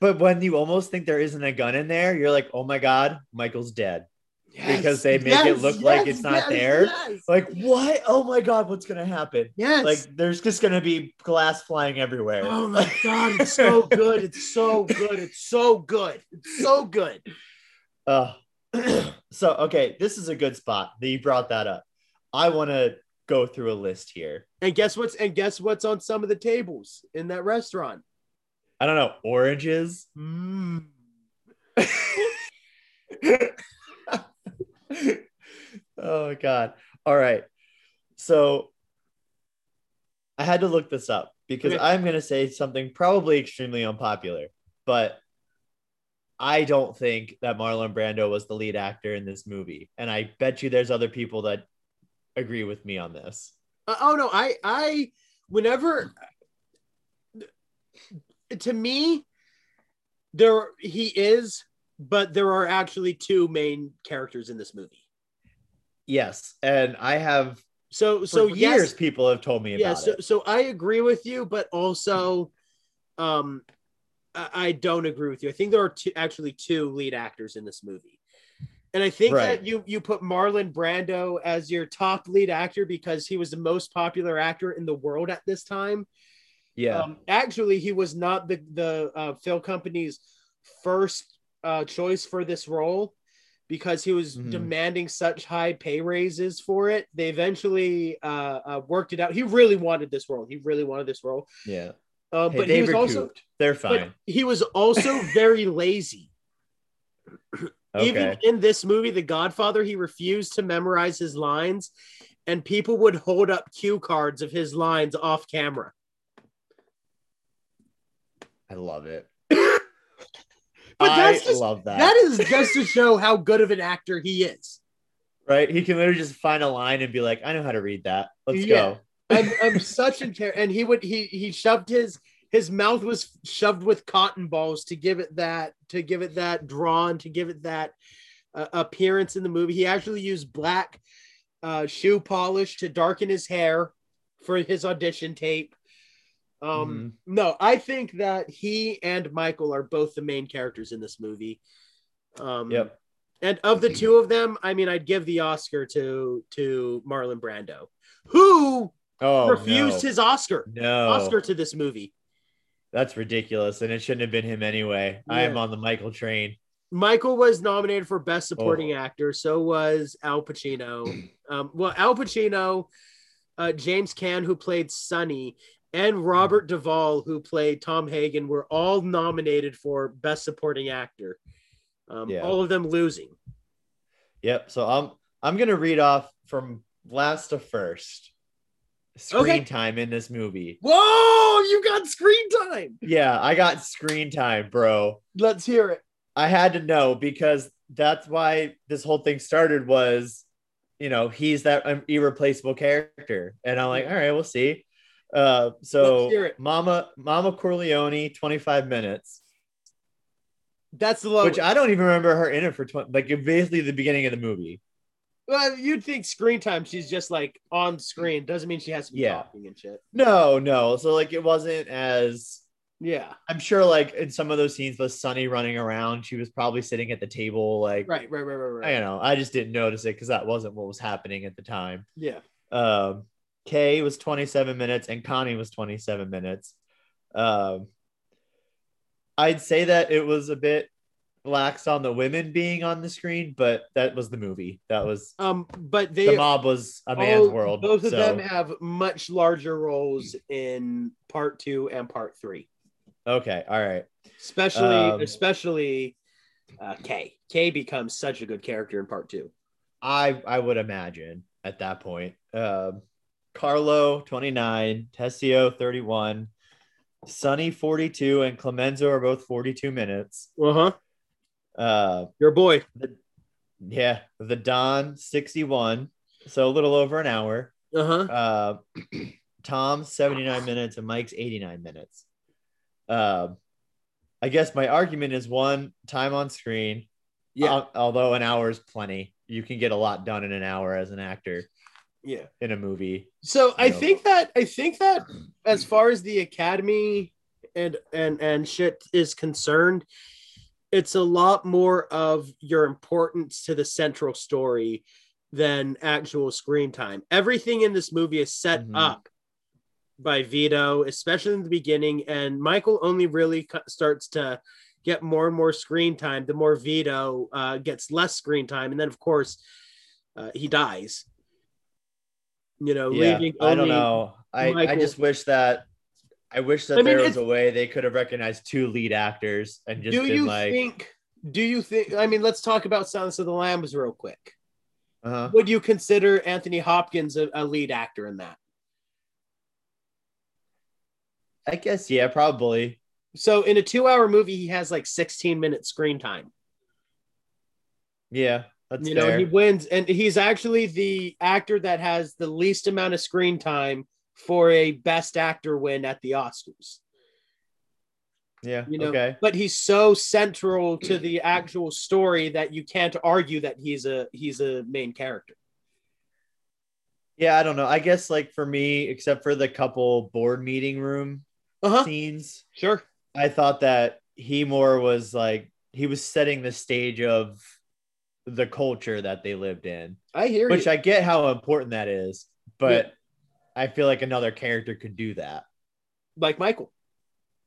but when you almost think there isn't a gun in there, you're like, oh my god, Michael's dead. Because they make it look like it's not there. Yes. Like what? Oh my god, what's gonna happen? yes. Like there's just gonna be glass flying everywhere. oh my (laughs) god, it's so good. It's so good. It's so good. It's so good. Uh, (clears throat) so okay, this is a good spot that you brought that up. I want to go through a list here. And guess what's and guess what's on some of the tables in that restaurant? I don't know oranges. Mm. (laughs) (laughs) (laughs) oh god. All right. So I had to look this up because Okay. I'm going to say something probably extremely unpopular, but I don't think that Marlon Brando was the lead actor in this movie. And I bet you there's other people that agree with me on this. Uh, oh no, I I whenever to me there he is, but there are actually two main characters in this movie. Yes. And I have So so years yes, people have told me about yeah, so, it. so I agree with you, but also um I, I don't agree with you. I think there are two actually two lead actors in this movie. And I think Right. that you you put Marlon Brando as your top lead actor because he was the most popular actor in the world at this time. Yeah. Um, actually, he was not the the uh, film company's first uh, choice for this role because he was Mhm. demanding such high pay raises for it. They eventually uh, uh, worked it out. He really wanted this role. He really wanted this role. yeah. Uh, Hey, but they he was recouped. also They're fine. he was also (laughs) very lazy. (clears throat) Even in this movie, The Godfather, he refused to memorize his lines, and people would hold up cue cards of his lines off camera. I love it. But I that's just love that. that is just to show how good of an actor he is. right? He can literally just find a line and be like, I know how to read that. Let's Yeah. go. I'm, I'm such a ter- and he would he he shoved his his mouth was shoved with cotton balls to give it that to give it that drawn to give it that uh, appearance in the movie. He actually used black uh, shoe polish to darken his hair for his audition tape. Um, no, I think that he and Michael are both the main characters in this movie. Um, Yep. And of the two of them, I mean, I'd give the Oscar to to Marlon Brando, who Oh, refused no. his Oscar no. Oscar to this movie. That's ridiculous. And it shouldn't have been him anyway. I am on the Michael train. Michael was nominated for Best Supporting Oh. Actor. So was Al Pacino. (clears throat) Um, well, Al Pacino, uh, James Caan, who played Sonny, and Robert Duvall, who played Tom Hagen, were all nominated for Best Supporting Actor. Um, Yeah. All of them losing. Yep. So I'm I'm gonna read off from last to first. Screen Okay. time in this movie. Whoa, you got screen time. Yeah, I got screen time, bro. Let's hear it. I had to know because that's why this whole thing started was, you know, he's that um, irreplaceable character. And I'm like, all right, we'll see. Uh, so Let's hear it. Mama Mama Corleone, 25 minutes, That's the low. which I don't even remember her in it for 20, like basically the beginning of the movie. well, you'd think screen time. She's just like on screen. Doesn't mean she has to be Yeah. talking and shit. No, no. So like it wasn't as Yeah. I'm sure like in some of those scenes with Sonny running around, she was probably sitting at the table, like Right. Right. Right. Right. Right. I don't know. I just didn't notice it because that wasn't what was happening at the time. Yeah. Um, Kay was 27 minutes and Connie was 27 minutes. Um, I'd say that it was a bit lax on the women being on the screen, but that was the movie. That was Um, but they the mob was a man's all- world. Both of so- them have much larger roles in part two and part three, okay, all right. especially Um, especially uh, Kay. Kay becomes such a good character in part two. I I would imagine at that point. Um, Carlo 29, Tessio 31, Sonny 42, and Clemenza are both 42 minutes. Uh huh. Uh, Your boy. the, yeah, the Don 61, so a little over an hour. Uh huh. (clears throat) Uh, Tom 79 minutes and Mike's 89 minutes. Um, I guess my argument is one time on screen. Yeah. al- although an hour is plenty, you can get a lot done in an hour as an actor Yeah. in a movie. So I No. think that I think that as far as the Academy and and and shit is concerned, it's a lot more of your importance to the central story than actual screen time. Everything in this movie is set Mhm. up by Vito, especially in the beginning, and Michael only really starts to get more and more screen time the more Vito uh, gets less screen time, and then of course uh, he dies. You know, yeah, leaving I don't know. I, I just wish that I wish that I mean, there was a way they could have recognized two lead actors and just do been you like, think? Do you think? I mean, let's talk about Silence of the Lambs real quick. uh-huh. Would you consider Anthony Hopkins a, a lead actor in that? I guess yeah, probably. So in a two-hour movie, he has like 16 minutes screen time. Yeah, that's you fair. know, he wins, and he's actually the actor that has the least amount of screen time for a Best Actor win at the Oscars. yeah, You know, okay. but he's so central to the actual story that you can't argue that he's a he's a main character. Yeah, I don't know. I guess like for me, except for the couple board meeting room Uh huh. scenes, Sure. I thought that he more was like he was setting the stage of the culture that they lived in, I hear which you. I get how important that is, but I feel like another character could do that, like Michael.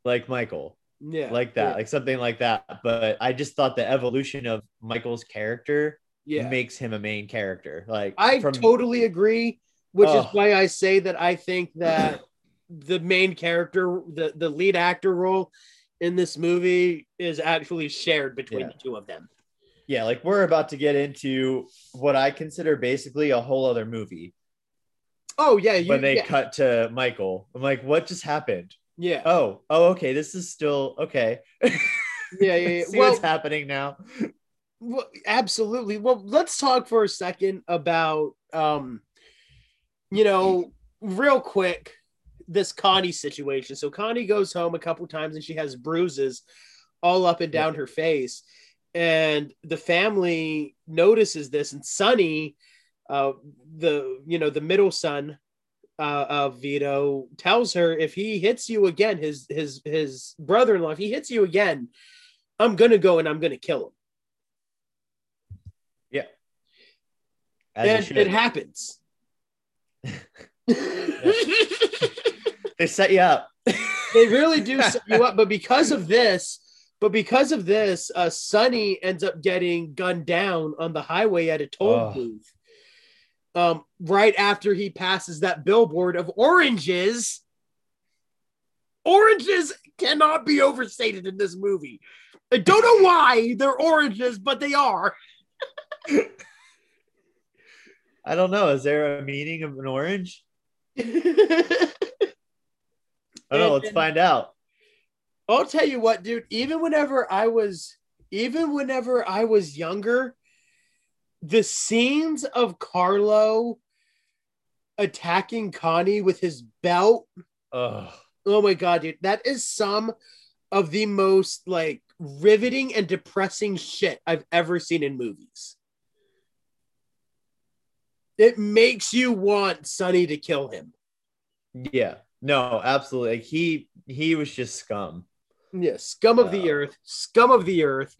like Michael, Yeah. like that, Yeah. like something like that. But I just thought the evolution of Michael's character yeah. makes him a main character. Like I from totally agree, which is Oh. why I say that I think that the main character, the, the lead actor role in this movie is actually shared between Yeah. the two of them. Yeah, like we're about to get into what I consider basically a whole other movie Oh yeah, you, when they yeah, cut to Michael. I'm like, what just happened? yeah, Oh, oh, okay. This is still okay. yeah, yeah. yeah. (laughs) See Well, what's happening now. well, absolutely. Well, let's talk for a second about, um, you know, real quick, this Connie situation. So Connie goes home a couple times and she has bruises all up and down her face, and the family notices this, and Sonny, uh, the you know the middle son. Uh, of Vito tells her if he hits you again, his his his brother-in-law, if he hits you again, I'm gonna go and I'm gonna kill him. As and it happens. (laughs) they set you up. (laughs) they really do set you up, but because of this, but because of this, uh, Sonny ends up getting gunned down on the highway at a toll Oh. booth. Um, right after he passes that billboard of oranges. Oranges cannot be overstated in this movie. I don't know why they're oranges, but they are. (laughs) I don't know. Is there a meaning of an orange? (laughs) I don't know. Let's find out. I'll tell you what, dude, even whenever I was even whenever I was younger, the scenes of Carlo attacking Connie with his belt. Oh, Oh my god, dude. That is some of the most like riveting and depressing shit I've ever seen in movies. It makes you want Sonny to kill him. yeah. No, absolutely. Like he he was just scum. Yeah, scum of the earth, scum of the earth.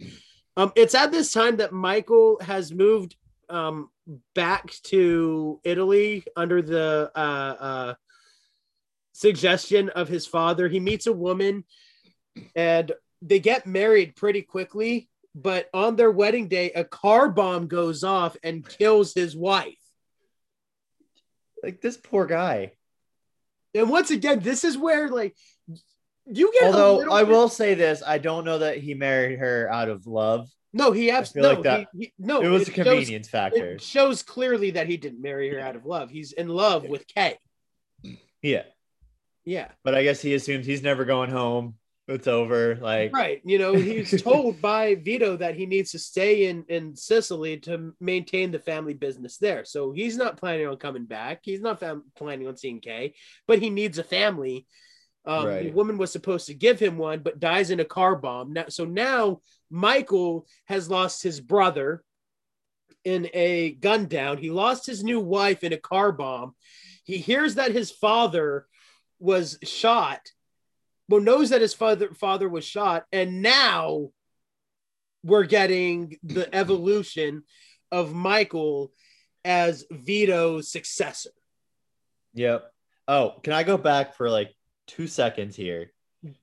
Um, it's at this time that Michael has moved um back to Italy under the uh uh suggestion of his father. He meets a woman and they get married pretty quickly, but on their wedding day, a car bomb goes off and kills his wife. Like this poor guy. And once again, this is where like you get a Although I bit- will say this, I don't know that he married her out of love. no, he absolutely like that- he, he- no, it was a shows- convenience factor. It shows clearly that he didn't marry her out of love. He's in love with Kay. Yeah. Yeah, But I guess he assumes he's never going home. It's over. Like right. You know, he's (laughs) told by Vito that he needs to stay in in Sicily to maintain the family business there. So he's not planning on coming back. He's not fam- planning on seeing Kay, but he needs a family. Um, The woman was supposed to give him one, but dies in a car bomb. Now, so now Michael has lost his brother in a gun down. He lost his new wife in a car bomb. He hears that his father was shot well knows that his father father was shot, and now we're getting the evolution of Michael as Vito's successor. Yep. Oh, can I go back for like two seconds here?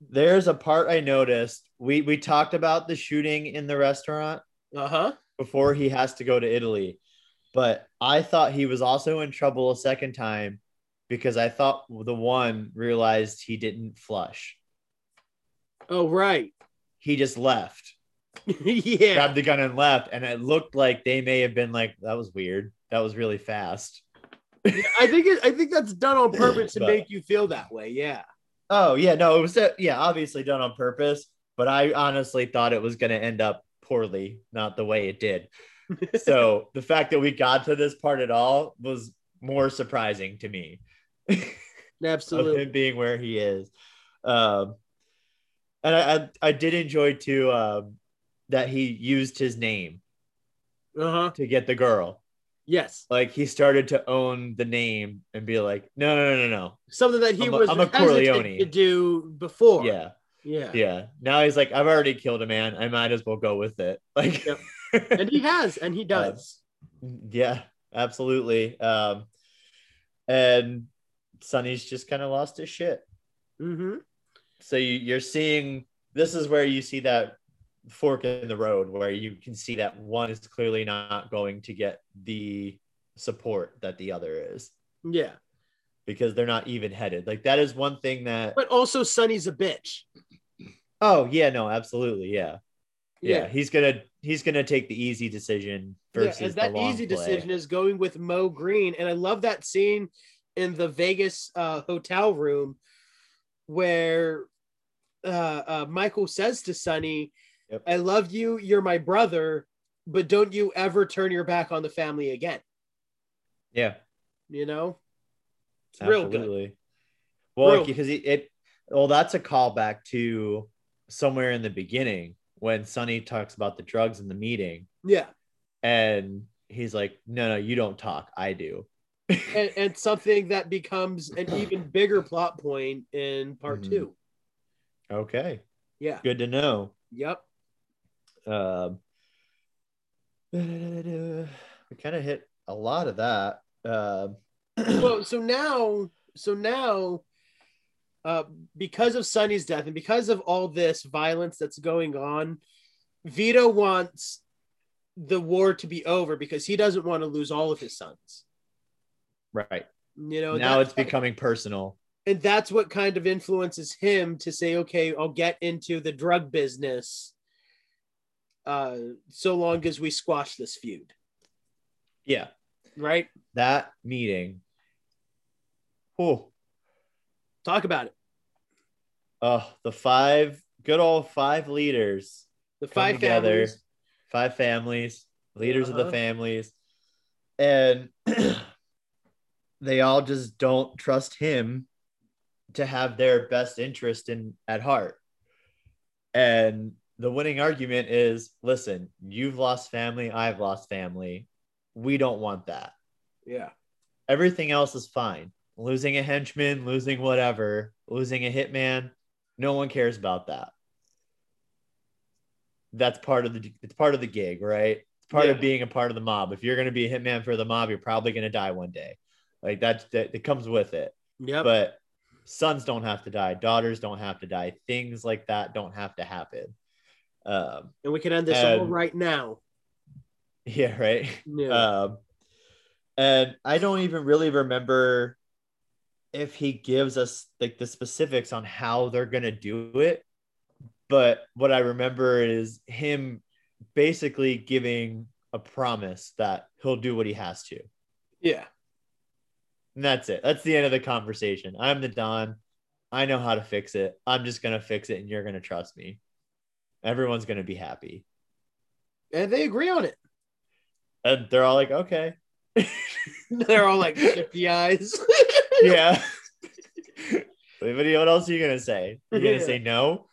There's a part I noticed. We we talked about the shooting in the restaurant Uh huh. before he has to go to Italy. But I thought he was also in trouble a second time because I thought the one realized he didn't flush. Oh right. He just left, (laughs) yeah. grabbed the gun and left. And it looked like they may have been like, that was weird. That was really fast. I think it, I think that's done on (laughs) purpose to But- make you feel that way. Yeah. Oh, yeah. No, it was, yeah, obviously done on purpose. But I honestly thought it was going to end up poorly, not the way it did. (laughs) So the fact that we got to this part at all was more surprising to me. (laughs) Absolutely. him being where he is. Um, and I, I, I did enjoy too um, that he used his name Uh huh. to get the girl. Yes. Like he started to own the name and be like, no, no, no, no, no. Something that he I'm a- was I'm a Corleone. to do before. Yeah, Yeah. yeah. Now he's like, I've already killed a man. I might as well go with it. (laughs) Like, Yep. And he has, and he (laughs) does. yeah, absolutely. Um, and Sonny's just kind of lost his shit. mm-hmm. so you, you're seeing this is where you see that fork in the road where you can see that one is clearly not going to get the support that the other is Yeah. because they're not even headed like that is one thing that But also, Sonny's a bitch. oh yeah no absolutely yeah yeah, Yeah. he's gonna he's gonna take the easy decision versus yeah, and the that easy play. decision is going with Moe Greene, and I love that scene in the Vegas uh, hotel room where uh, uh, Michael says to Sonny, Yep. "I love you. You're my brother, but don't you ever turn your back on the family again." yeah You know, it's real good. absolutely well Real- because it, it well that's a callback to somewhere in the beginning when Sonny talks about the drugs in the meeting Yeah, and he's like no no you don't talk i do (laughs) and, and something that becomes an even bigger plot point in part Mhm. two. okay Yeah. good to know Yep. Um we kind of hit a lot of that um (clears throat) well, so now, so now, uh, because of Sonny's death and because of all this violence that's going on, Vito wants the war to be over because he doesn't want to lose all of his sons. right You know, now it's becoming personal and that's what kind of influences him to say, okay, I'll get into the drug business. Uh, so long as we squash this feud, yeah right? that meeting oh Talk about it. oh the five good old five leaders The five together families. five families leaders of the Uh-huh. families and (clears throat) they all just don't trust him to have their best interest in at heart and the winning argument is listen you've lost family i've lost family. We don't want that. Yeah. everything else is fine. Losing a henchman losing whatever losing a hitman no one cares about that. That's part of the it's part of the gig right? It's part of being a part of the mob. If you're going to be a hitman for the mob you're probably going to die one day. Like that's that it comes with it. Yeah. but sons don't have to die. Daughters don't have to die. Things like that don't have to happen um and we can end this and- right now. (laughs) yeah right Yeah. Um, and I don't even really remember if he gives us like the specifics on how they're gonna do it. But what I remember is him basically giving a promise that he'll do what he has to. yeah. And that's it. That's the end of the conversation. I'm the Don. I know how to fix it. I'm just gonna fix it and you're gonna trust me. Everyone's gonna be happy. And they agree on it. And they're all like, okay. (laughs) They're all like (laughs) shifty eyes. yeah. (laughs) But what else are you gonna say? You're gonna Yeah. say no?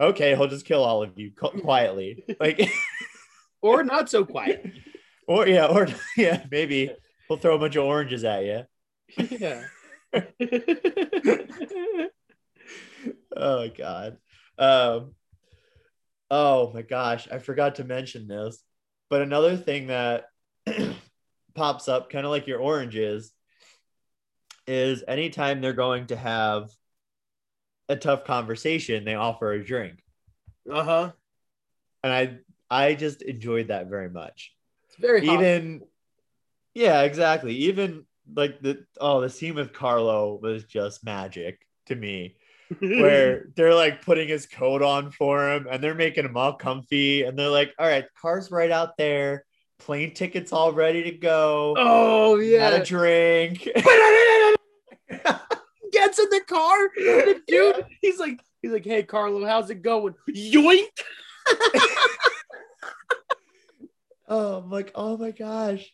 Okay, he'll just kill all of you quietly, like, or not so quiet. or yeah, or yeah, maybe he'll throw a bunch of oranges at you. Yeah. oh god. Um oh my gosh, I forgot to mention this. But another thing that (clears throat) pops up, kind of like your oranges, is anytime they're going to have a tough conversation, they offer a drink. Uh-huh. And I I just enjoyed that very much. It's very hot. Even yeah, exactly. Even like the oh, the scene with Carlo was just magic to me. Where (laughs) they're like putting his coat on for him and they're making him all comfy and they're like, all right, car's right out there, plane tickets all ready to go. Oh Had yeah. a drink. (laughs) (laughs) Gets in the car. The dude, he's like, he's like, hey Carlo, how's it going? Yoink. oh, I'm like, oh my gosh.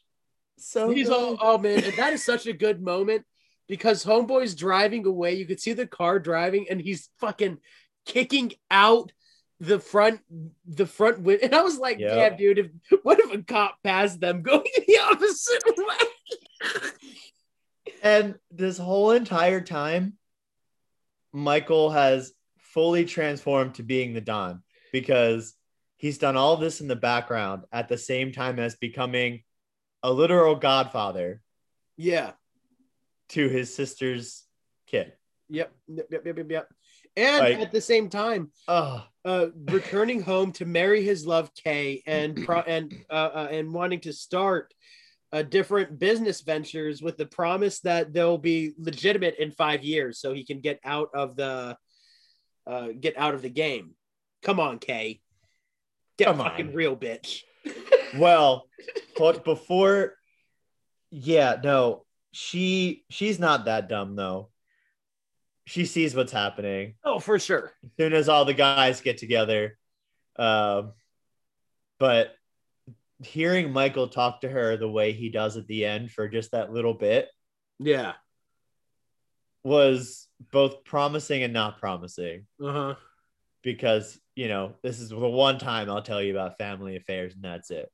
So He's good. all, oh man, and that is such a good moment because homeboy's driving away. You could see the car driving, and he's fucking kicking out the front, the front window. And I was like, Yep. damn, dude, if (laughs) what if a cop passed them going (laughs) the opposite way? And this whole entire time, Michael has fully transformed to being the Don because he's done all this in the background at the same time as becoming a literal godfather yeah. To his sister's kid. Yep. Yep. Yep. Yep. Yep. yep. And Like- at the same time, Oh, uh, returning home to marry his love Kay and pro- (clears throat) and uh, uh, and wanting to start uh, different business ventures with the promise that they'll be legitimate in five years, so he can get out of the uh, get out of the game. Come on, Kay, get Come fucking on. real, bitch. well, but before, yeah, no, she she's not that dumb though. She sees what's happening. Oh, for sure. as soon as all the guys get together. Um, but hearing Michael talk to her the way he does at the end for just that little bit Yeah. was both promising and not promising Uh huh. because, you know, this is the one time I'll tell you about family affairs and that's it.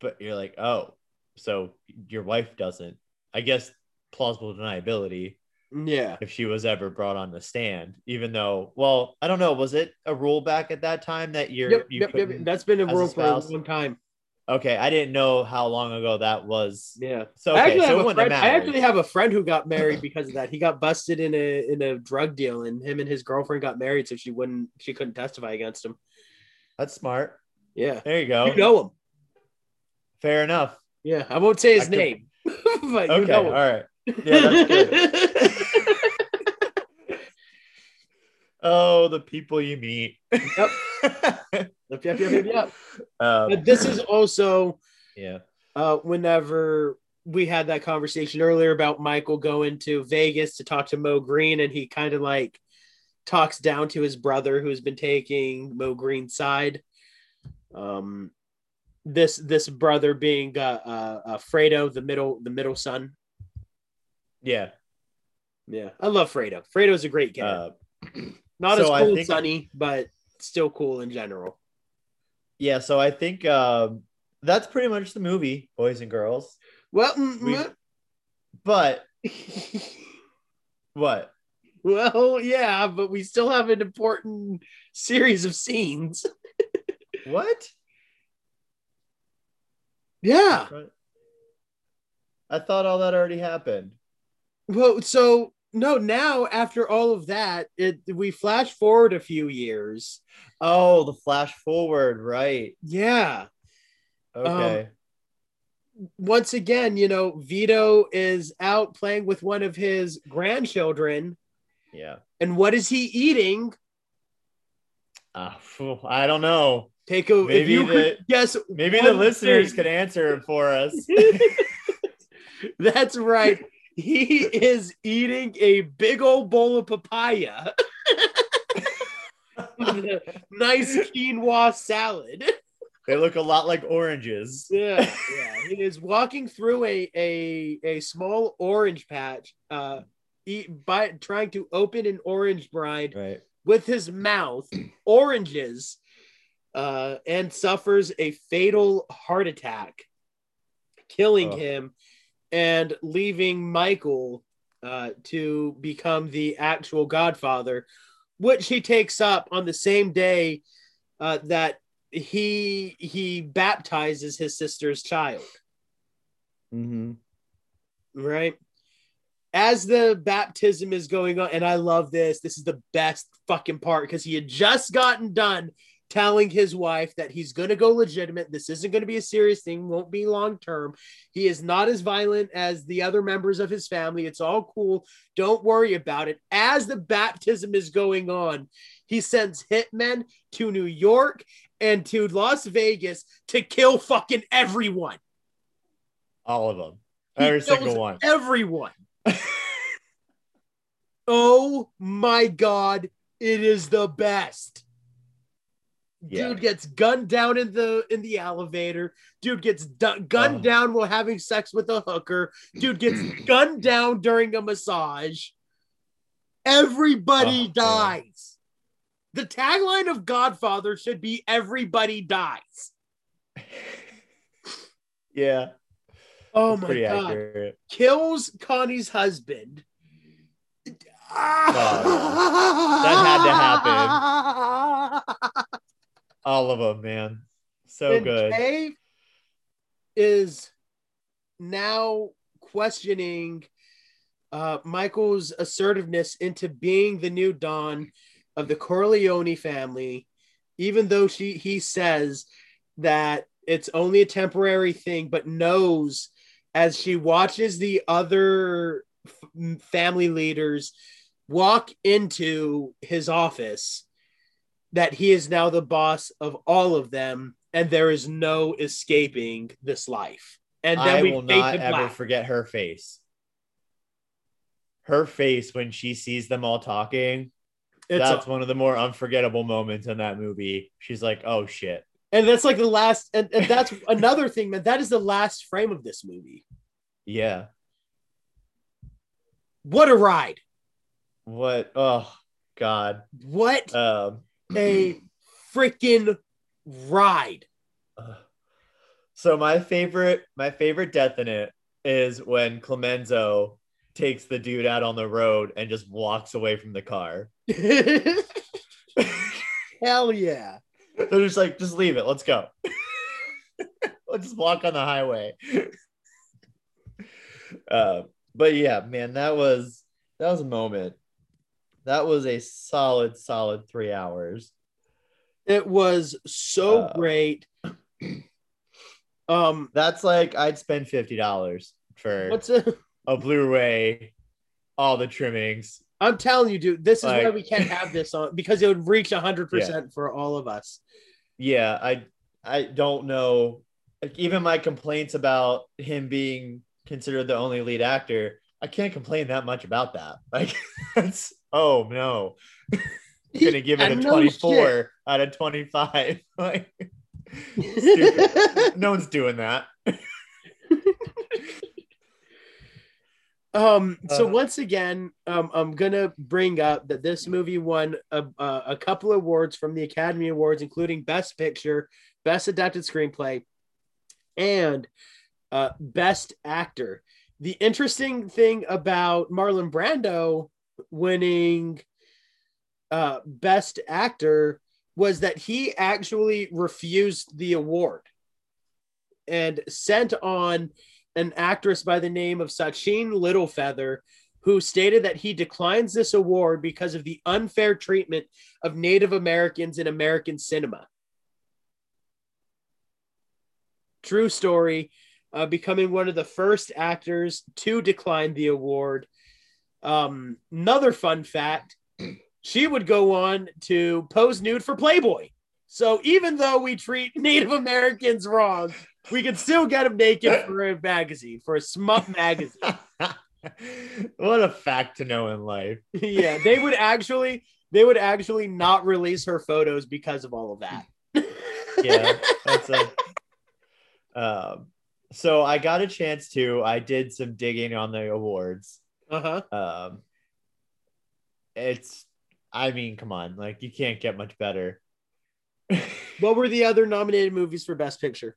But you're like, oh, so your wife doesn't. I guess plausible deniability Yeah. if she was ever brought on the stand, even though, well, I don't know, was it a rule back at that time that you're Yep, you yep, yep. That's been a rule for a long time. Okay, I didn't know how long ago that was. Yeah. So I actually, so have a friend, I actually have a friend who got married because of that. He got busted in a in a drug deal, and him and his girlfriend got married, so she wouldn't she couldn't testify against him. That's smart. Yeah, There you go. you know him. Fair enough. Yeah, I won't say his I could- name, (laughs) but you Okay, know all right. Yeah, that's good. (laughs) oh, the people you meet. Yep. (laughs) Yep, yep, yep, yep, yep. Um, But this is also yeah. uh, whenever we had that conversation earlier about Michael going to Vegas to talk to Moe Greene, and he kind of like talks down to his brother who's been taking Moe Greene's side. Um, this this brother being uh, uh, uh, Fredo, the middle the middle son. Yeah. Yeah, I love Fredo. Fredo's a great guy. Uh, Not so as cool think- Sonny, but still cool in general. yeah. So I think um, that's pretty much the movie, boys and girls. Well, mm, We- mm, But (laughs) what? well, yeah, but we still have an important series of scenes. (laughs) What? Yeah. I thought all that already happened. Well, so no, now after all of that, it we flash forward a few years. Oh, the flash forward, right? Yeah. Okay. Once again, you know, Vito is out playing with one of his grandchildren, yeah. and what is he eating? Uh, I don't know. Take a if Maybe you the- could guess. Maybe the listeners thing. could answer it for us. (laughs) That's right. He is eating a big old bowl of papaya. (laughs) Nice quinoa salad. they look a lot like oranges. Yeah, yeah. He is walking through a a, a small orange patch, uh, eat, by trying to open an orange brine Right. with his mouth, oranges, uh, and suffers a fatal heart attack, killing Ugh. him and leaving Michael uh, to become the actual Godfather, which he takes up on the same day uh, that he he baptizes his sister's child. Mm-hmm. Right. As the baptism is going on, and I love this. This is the best fucking part because he had just gotten done telling his wife that he's going to go legitimate. This isn't going to be a serious thing, won't be long term. He is not as violent as the other members of his family. It's all cool. Don't worry about it. As the baptism is going on, he sends hitmen to New York and to Las Vegas to kill fucking everyone. All of them. Every single one. Everyone. (laughs) oh my god, it is the best. Yeah. Dude gets gunned down in the in the elevator. Dude gets du- gunned Oh. down while having sex with a hooker. Dude gets (clears throat) gunned down during a massage. Everybody Oh, dies. The tagline of Godfather should be "Everybody dies." (laughs) yeah. Oh that's my god! accurate. Kills Connie's husband. That had to happen. (laughs) All of them, man. So and good. Kay is now questioning uh, Michael's assertiveness into being the new Don of the Corleone family, even though she he says that it's only a temporary thing, but knows as she watches the other f- family leaders walk into his office that he is now the boss of all of them and there is no escaping this life. And then I we will not ever black. forget her face. Her face when she sees them all talking. It's that's a- one of the more unforgettable moments in that movie. She's like, "Oh shit." and that's like the last and, and that's (laughs) another thing, man. That is the last frame of this movie. Yeah. What a ride. What? Oh god. What Um a freaking ride. (sighs) so my favorite my favorite death in it is when Clemenza takes the dude out on the road and just walks away from the car. (laughs) Hell yeah. They're just like, just leave it. Let's go. (laughs) Let's just walk on the highway. uh, but yeah, man, that was that was a moment. That was a solid, solid three hours. It was so Uh, great. (clears throat) Um That's like I'd spend fifty dollars for what's a (laughs) a Blu-ray, all the trimmings. I'm telling you, dude, this is why we can't have this on because it would reach 100% for all of us. Yeah, I I don't know. Like even my complaints about him being considered the only lead actor, I can't complain that much about that. (laughs) Like that's oh no. I'm (laughs) gonna give it a no 24 shit. out of 25. (laughs) Like no one's doing that. Um, so Uh, once again, um, I'm gonna bring up that this movie won a, a, a couple of awards from the Academy Awards, including Best Picture, Best Adapted Screenplay, and uh, Best Actor. The interesting thing about Marlon Brando winning uh, Best Actor was that he actually refused the award and sent on an actress by the name of Sacheen Littlefeather, who stated that he declines this award because of the unfair treatment of Native Americans in American cinema. True story, uh, becoming one of the first actors to decline the award. Um, another fun fact she would go on to pose nude for Playboy. So even though we treat (laughs) Native Americans wrong, we can still get them naked for a magazine, for a smut magazine. (laughs) what a fact to know in life. (laughs) yeah, they would actually they would actually not release her photos because of all of that. Yeah, that's a um so I got a chance to I did some digging on the awards. Uh-huh. Um it's I mean, come on, like you can't get much better. (laughs) What were the other nominated movies for Best Picture?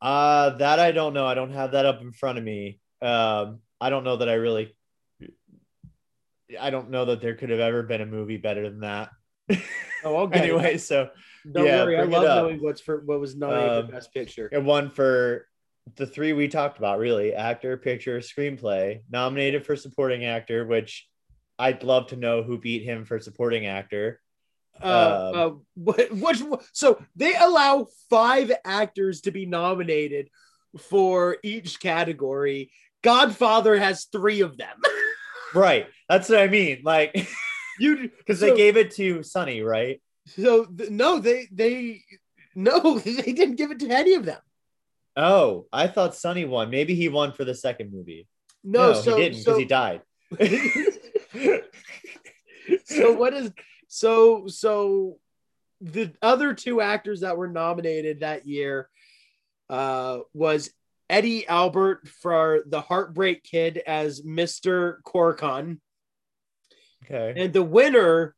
Uh that I don't know. I don't have that up in front of me. Um I don't know that I really I don't know that there could have ever been a movie better than that. Oh, get (laughs) anyway, so. Don't yeah, worry. I love knowing what's for what was nominated Um, for Best Picture. it won for the three we talked about really actor, picture, screenplay, nominated for supporting actor, which I'd love to know who beat him for supporting actor. Uh, uh, um, what, which so they allow five actors to be nominated for each category. Godfather has three of them. (laughs) Right. That's what I mean. Like, you (laughs) because so- they gave it to Sonny, right? so th- no, they they no, (laughs) they didn't give it to any of them. Oh, I thought Sonny won. Maybe he won for the second movie. No, No, so he didn't because so, he died. (laughs) so what is so so the other two actors that were nominated that year uh was Eddie Albert for the Heartbreak Kid as Mr. Corcoran okay. and the winner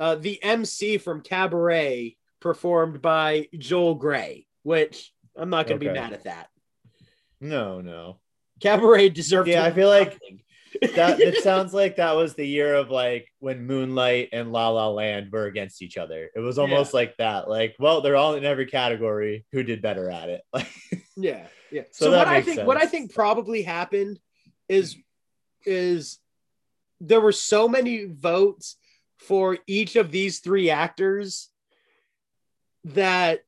uh the MC from Cabaret performed by Joel Grey which I'm not going to Okay. be mad at that. No, no. Cabaret deserved Yeah, I feel like. That it (laughs) sounds like that was the year of like when Moonlight and La La Land were against each other. It was almost like that. Like, well, they're all in every category. Who did better at it? Like, (laughs) Yeah, yeah. So So, what I think what I think probably happened is is there were so many votes for each of these three actors that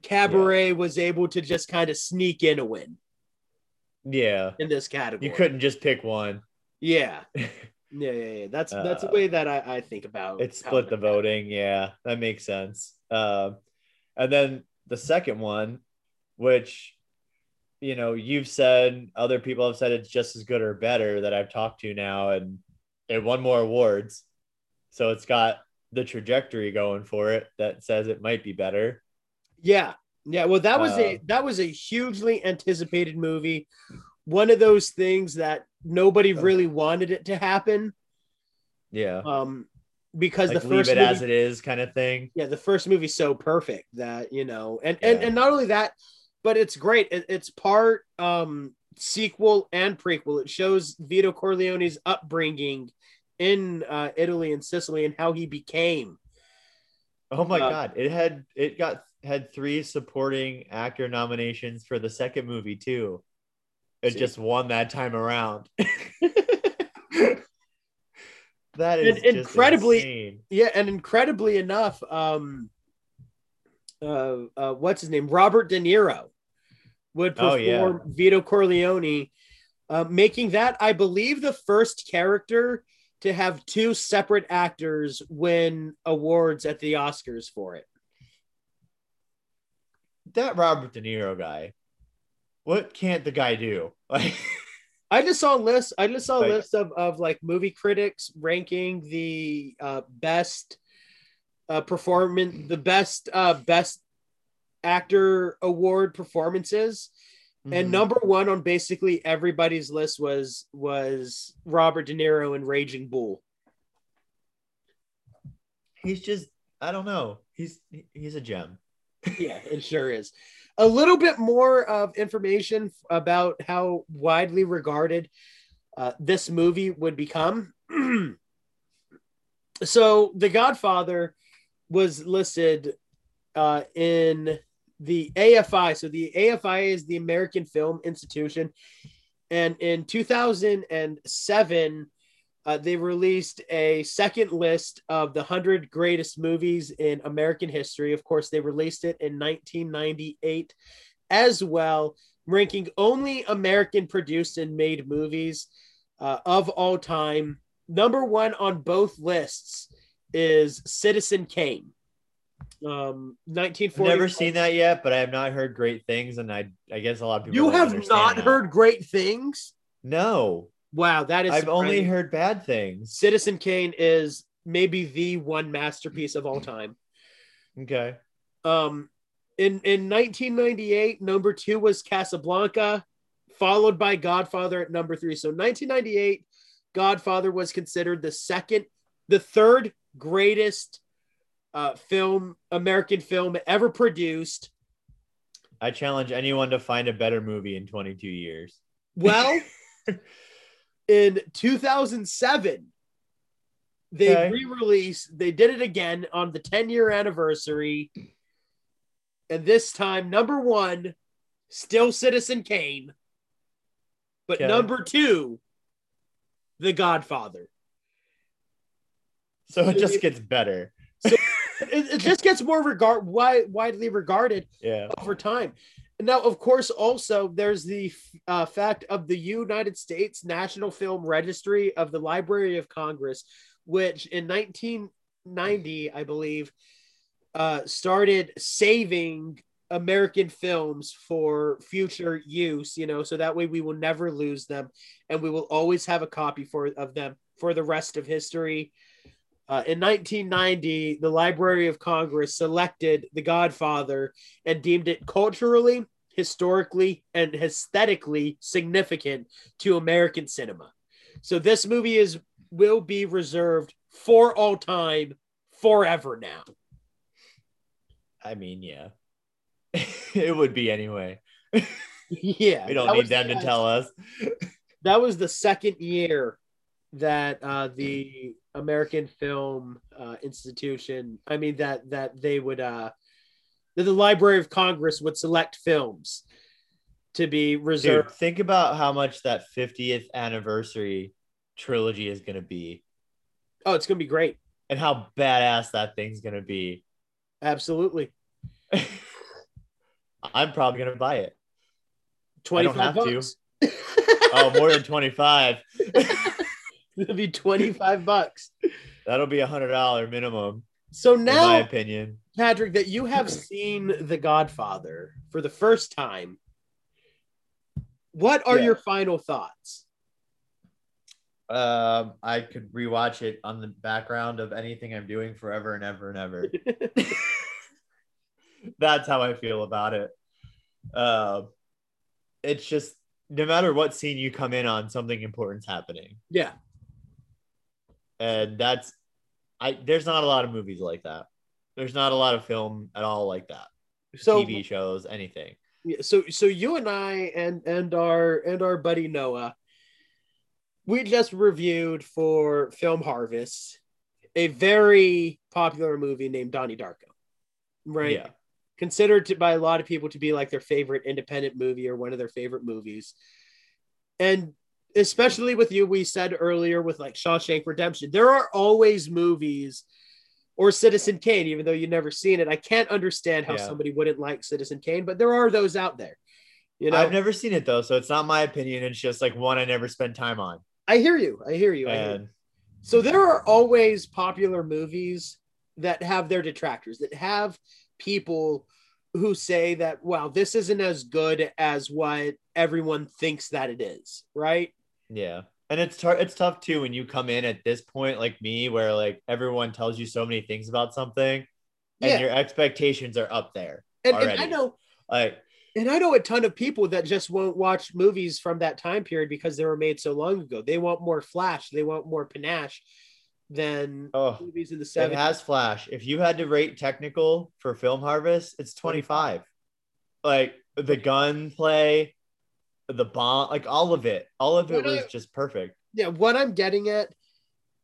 Cabaret was able to just kind of sneak in a win yeah, in this category. you couldn't just pick one. Yeah. (laughs) Yeah, yeah, yeah. That's that's the Uh, way that I, I think about It split the voting. Yeah, that makes sense. Um, and then the second one, which you know you've said, other people have said it's just as good or better that I've talked to now, and it won more awards, so it's got the trajectory going for it that says it might be better. Yeah. Yeah. Well, that was a Uh, that was a hugely anticipated movie. One of those things that nobody really wanted it to happen. Yeah, Um, because like the leave it movie, as it is, kind of thing. yeah, the first movie's so perfect that you know, and and, and not only that, but it's great. It, it's part um sequel and prequel. It shows Vito Corleone's upbringing in uh, Italy and Sicily and how he became. Oh my Uh, god, it had it got had three supporting actor nominations for the second movie too. It See? just won that time around. (laughs) that is And just incredibly- insane. Yeah, and incredibly enough, um, uh, uh, what's his name? Robert De Niro would Oh, perform yeah. Vito Corleone, uh, making that, I believe, the first character to have two separate actors win awards at the Oscars for it. That Robert De Niro guy. What can't the guy do? (laughs) Like, I just saw a list. I just saw a Like- list of, of like movie critics ranking the uh, best uh, performance, the best uh, best actor award performances. And mhm. number one on basically everybody's list was was Robert De Niro in Raging Bull. he's just I don't know. He's he's a gem. Yeah, it sure is. A little bit more of information about how widely regarded uh, this movie would become. (clears throat) so, The Godfather was listed uh, in the AFI. So, the AFI is the American Film Institution. And in 2007, uh, they released a second list of the 100 greatest movies in American history. Of course, they released it in 1998 as well, ranking only American produced and made movies uh, of all time. Number one on both lists is Citizen Kane. Um, 1940. Never seen that yet, but I have not heard great things, and I I guess a lot of people. You have not that. heard great things. No, Wow, that is. I've only heard bad things. Citizen Kane is maybe the one masterpiece of all (laughs) time. Okay. Um, in in 1998, number two was Casablanca, followed by Godfather at number three. So 1998, Godfather was considered the second, the third greatest uh, film, American film ever produced. I challenge anyone to find a better movie in 22 years. Well, (laughs) in 2007, they Okay. re-released. They did it again on the 10 year anniversary, and this time number one, still Citizen Kane, but Okay. number two, The Godfather. So it just gets better. It, it just gets more regard wide, widely regarded (laughs) Yeah. over time. Now, of course, also there's the uh, fact of the United States National Film Registry of the Library of Congress, which in 1990, I believe, uh, started saving American films for future use. You know, so that way we will never lose them, and we will always have a copy for of them for the rest of history. Uh, in 1990, the Library of Congress selected The Godfather and deemed it culturally, historically, and aesthetically significant to American cinema. So this movie is will be reserved for all time, forever now. I mean, yeah. (laughs) it would be anyway. (laughs) Yeah, We don't need them to tell us. (laughs) That was the second year that uh, the American Film uh, Institution, I mean that that they would uh, that the Library of Congress would select films to be reserved. Dude, think about how much that 50th anniversary trilogy is going to be Oh, it's gonna be great. and how badass that thing's going to be. Absolutely. (laughs) I'm probably going to buy it. I don't 25 have to. bucks. (laughs) Oh, more than 25. (laughs) It'll be 25 bucks. That'll be a $100 minimum, So now, in my opinion. Patrick, that you have seen The Godfather for the first time, what are Yeah. your final thoughts? Um, I could rewatch it on the background of anything I'm doing forever and ever and ever. (laughs) That's how I feel about it. Um, it's just no matter what scene you come in on, something important's happening, yeah. and that's I. There's not a lot of movies like that. There's not a lot of film at all like that. So TV shows, anything. Yeah, so so you and I and and our and our buddy Noah, we just reviewed for Film Harvest a very popular movie named Donnie Darko, right? Yeah. Considered to, by a lot of people to be like their favorite independent movie or one of their favorite movies, and especially with you, we said earlier with like Shawshank Redemption, there are always movies. Or Citizen Kane, even though you've never seen it, I can't understand how Yeah. somebody wouldn't like Citizen Kane, but there are those out there. You know, I've never seen it though, so it's not my opinion. It's just like one I never spent time on. I hear you. I hear you. I hear you. So there are always popular movies that have their detractors, that have people who say that, wow, this isn't as good as what everyone thinks that it is, right? Yeah. And it's tar- it's tough too when you come in at this point like me where like everyone tells you so many things about something and Yeah. your expectations are up there. And, and I know Like and I know a ton of people that just won't watch movies from that time period because they were made so long ago. They want more flash, they want more panache than oh, movies in the it 70s. has flash. If you had to rate technical for Film Harvest, it's 25. Like the gunplay, the bomb, like all of it. All of it What was I- just perfect. yeah, what I'm getting at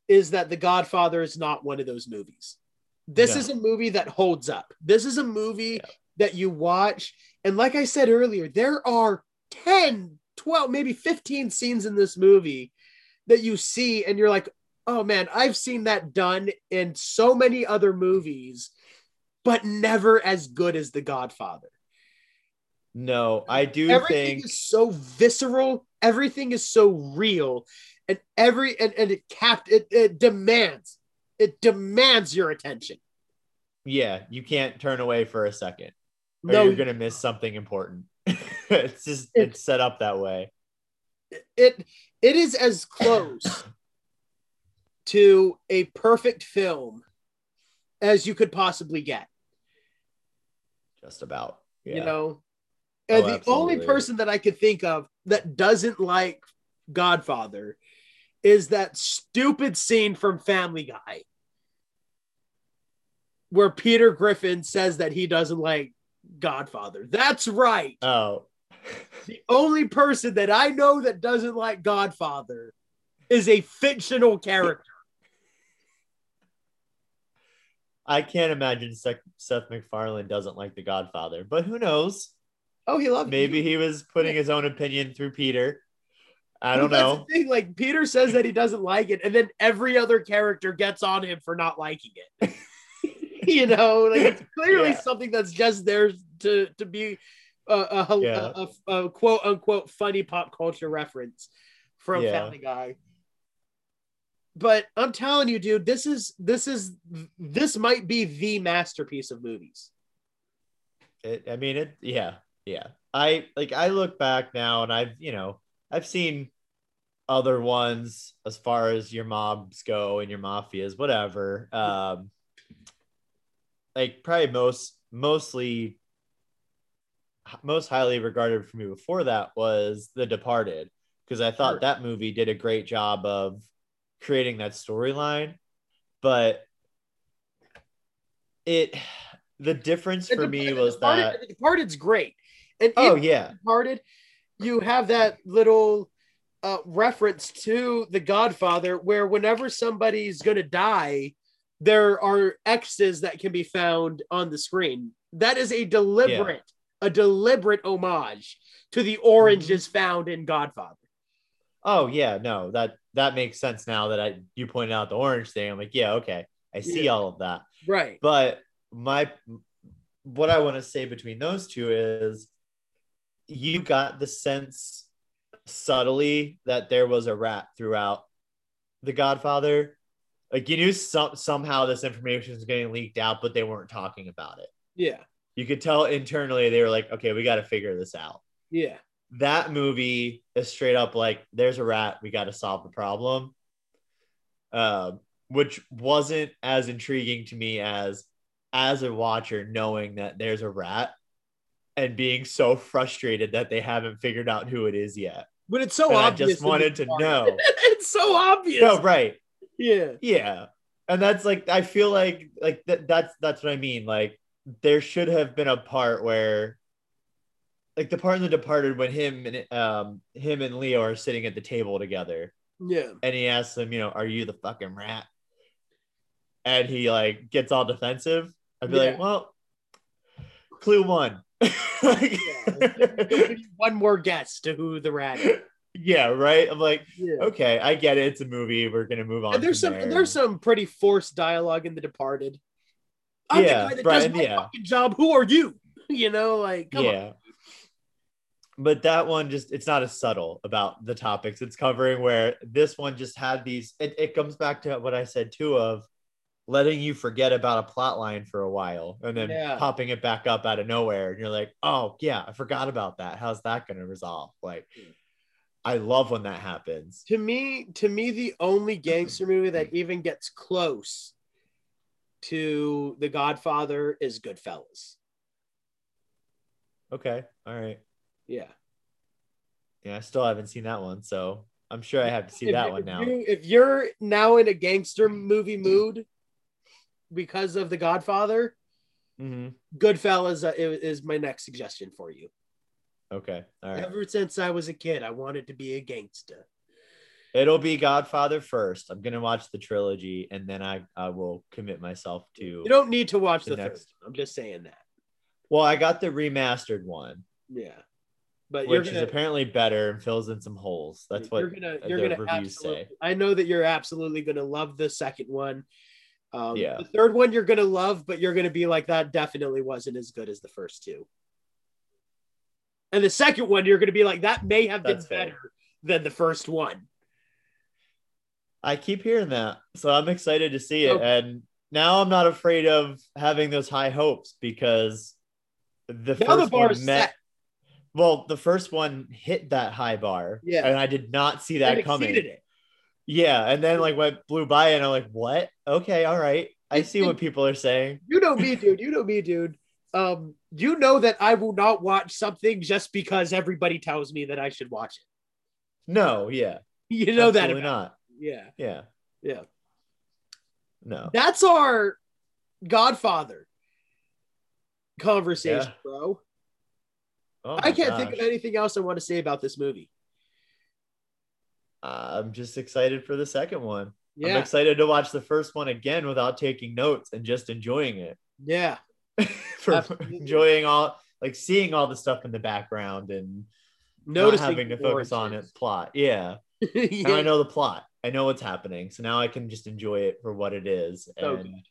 is that The Godfather is not one of those movies. This No. is a movie that holds up. This is a movie Yeah. that you watch. And like I said earlier, there are 10, 12, maybe 15 scenes in this movie that you see and you're like, oh man, I've seen that done in so many other movies, but never as good as The Godfather. No, I do everything think is so visceral everything is so real and every and, and it capped it, it demands it demands your attention yeah, you can't turn away for a second. Or no you're gonna miss something important. (laughs) it's just It- it's set up that way. it it is as close (coughs) to a perfect film as you could possibly get Just about. Yeah. you know Oh, and Oh, the only person that i could think of that doesn't like godfather is that stupid scene from family guy where peter griffin says that he doesn't like godfather that's right Oh. the only person that i know that doesn't like godfather is a fictional character I can't imagine Seth, Seth MacFarlane doesn't like The Godfather, but who knows? Oh, he loved. Maybe he was putting his own opinion through Peter. I don't That's know. the thing. Like Peter says that he doesn't like it, and then every other character gets on him for not liking it. (laughs) you know, like it's clearly Yeah. something that's just there to to be a, a, a- Yeah. a- a quote unquote funny pop culture reference from Yeah. Family Guy. But I'm telling you, dude, this is this is this might be the masterpiece of movies. It, I mean, it. Yeah, yeah. I like. I look back now, and I've you know I've seen other ones as far as your mobs go and your mafias, whatever. Um, like probably most mostly most highly regarded for me before that was The Departed because I thought Sure. that movie did a great job of creating that storyline, but it the difference for The- me the was Departed- that The Departed's great, and oh yeah Departed, you have that little uh, reference to The Godfather, where whenever somebody's gonna die, there are X's that can be found on the screen. That is a deliberate, a deliberate homage to the oranges Mm-hmm. found in Godfather. oh yeah no that that makes sense now that I you pointed out the orange thing I'm like yeah okay I see Yeah. all of that Right. but my what I want to say between those two is you got the sense subtly that there was a rat throughout the Godfather. Like you knew some, somehow this information was getting leaked out, but they weren't talking about it. Yeah. You could tell internally they were like, okay, we got to figure this out. Yeah. That movie is straight up like, there's a rat, we got to solve the problem. Um, which wasn't as intriguing to me as as a watcher knowing that there's a rat and being so frustrated that they haven't figured out who it is yet. But it's so And I just wanted to know. (laughs) it's so obvious. No, right. Yeah. Yeah. And that's like I feel like like th- that's that's what I mean. Like there should have been a part where like the part in the departed when him and um him and Leo are sitting at the table together Yeah. and he asks him, you know, are you the fucking rat? And he like gets all defensive. I'd be Yeah. like, well, clue one. (laughs) Like- Yeah. (laughs) One more guess to who the rat is. yeah, right. I'm like, Yeah. okay, I get it. It's a movie. We're gonna move on. And there's some there. there's some pretty forced dialogue in The Departed. I'm Yeah, the guy that Brian, does my yeah. fucking job. Who are you? (laughs) You know, like come yeah. on. But that one just it's not as subtle about the topics it's covering where this one just had these it, it comes back to what I said too of letting you forget about a plot line for a while and then Yeah. popping it back up out of nowhere and you're like, "Oh, yeah, I forgot about that. How's that going to resolve?" Like hmm. I love when that happens. To me, to me, the only (laughs) hmm. gangster movie that even gets close to The Godfather is Goodfellas. Okay. All right. Yeah. Yeah, I still haven't seen that one, so I'm sure I have to see If that you- one now. you- if you're now in a gangster movie mood because of The Godfather, Mhm. Goodfellas uh, is, my next suggestion for you. Okay. All right. Ever since I was a kid, I wanted to be a gangster. It'll be Godfather first. I'm gonna watch the trilogy, and then I I will commit myself to. You don't need to watch The the, next- third. I'm just saying that. Well, I got the remastered one, Yeah, but which gonna is apparently better and fills in some holes. That's what you're gonna the you're gonna reviews say. I know that you're absolutely gonna love the second one. Um, Yeah. The third one you're gonna love, but you're gonna be like that. Definitely wasn't as good as the first two. And the second one you're gonna be like that may have been fair. better than the first one. I keep hearing that, so I'm excited to see it. Okay. And now I'm not afraid of having those high hopes because the Now the first bar one met. set. Well, the first one hit that high bar, Yeah. and I did not see That coming. it. Yeah, and then like went blew by, and I'm like, what? Okay, all right. I see what people are saying. You know me, dude. You know me, dude. Um, you know that I will not watch something just because everybody tells me that I should watch it. No, yeah, (laughs) You know that absolutely about not. yeah, Yeah, yeah. no. That's our Godfather conversation, Yeah. bro. Oh I can't think of anything else I want to say about this movie. I'm just excited for the second one. I'm excited to watch the first one again without taking notes and just enjoying it. Yeah. (laughs) For Absolutely. enjoying all like seeing all the stuff in the background and Noticing not having to focus on it oranges. plot. Yeah. yeah. (laughs) Now I know the plot. I know what's happening. So now I can just enjoy it for what it is. So and good.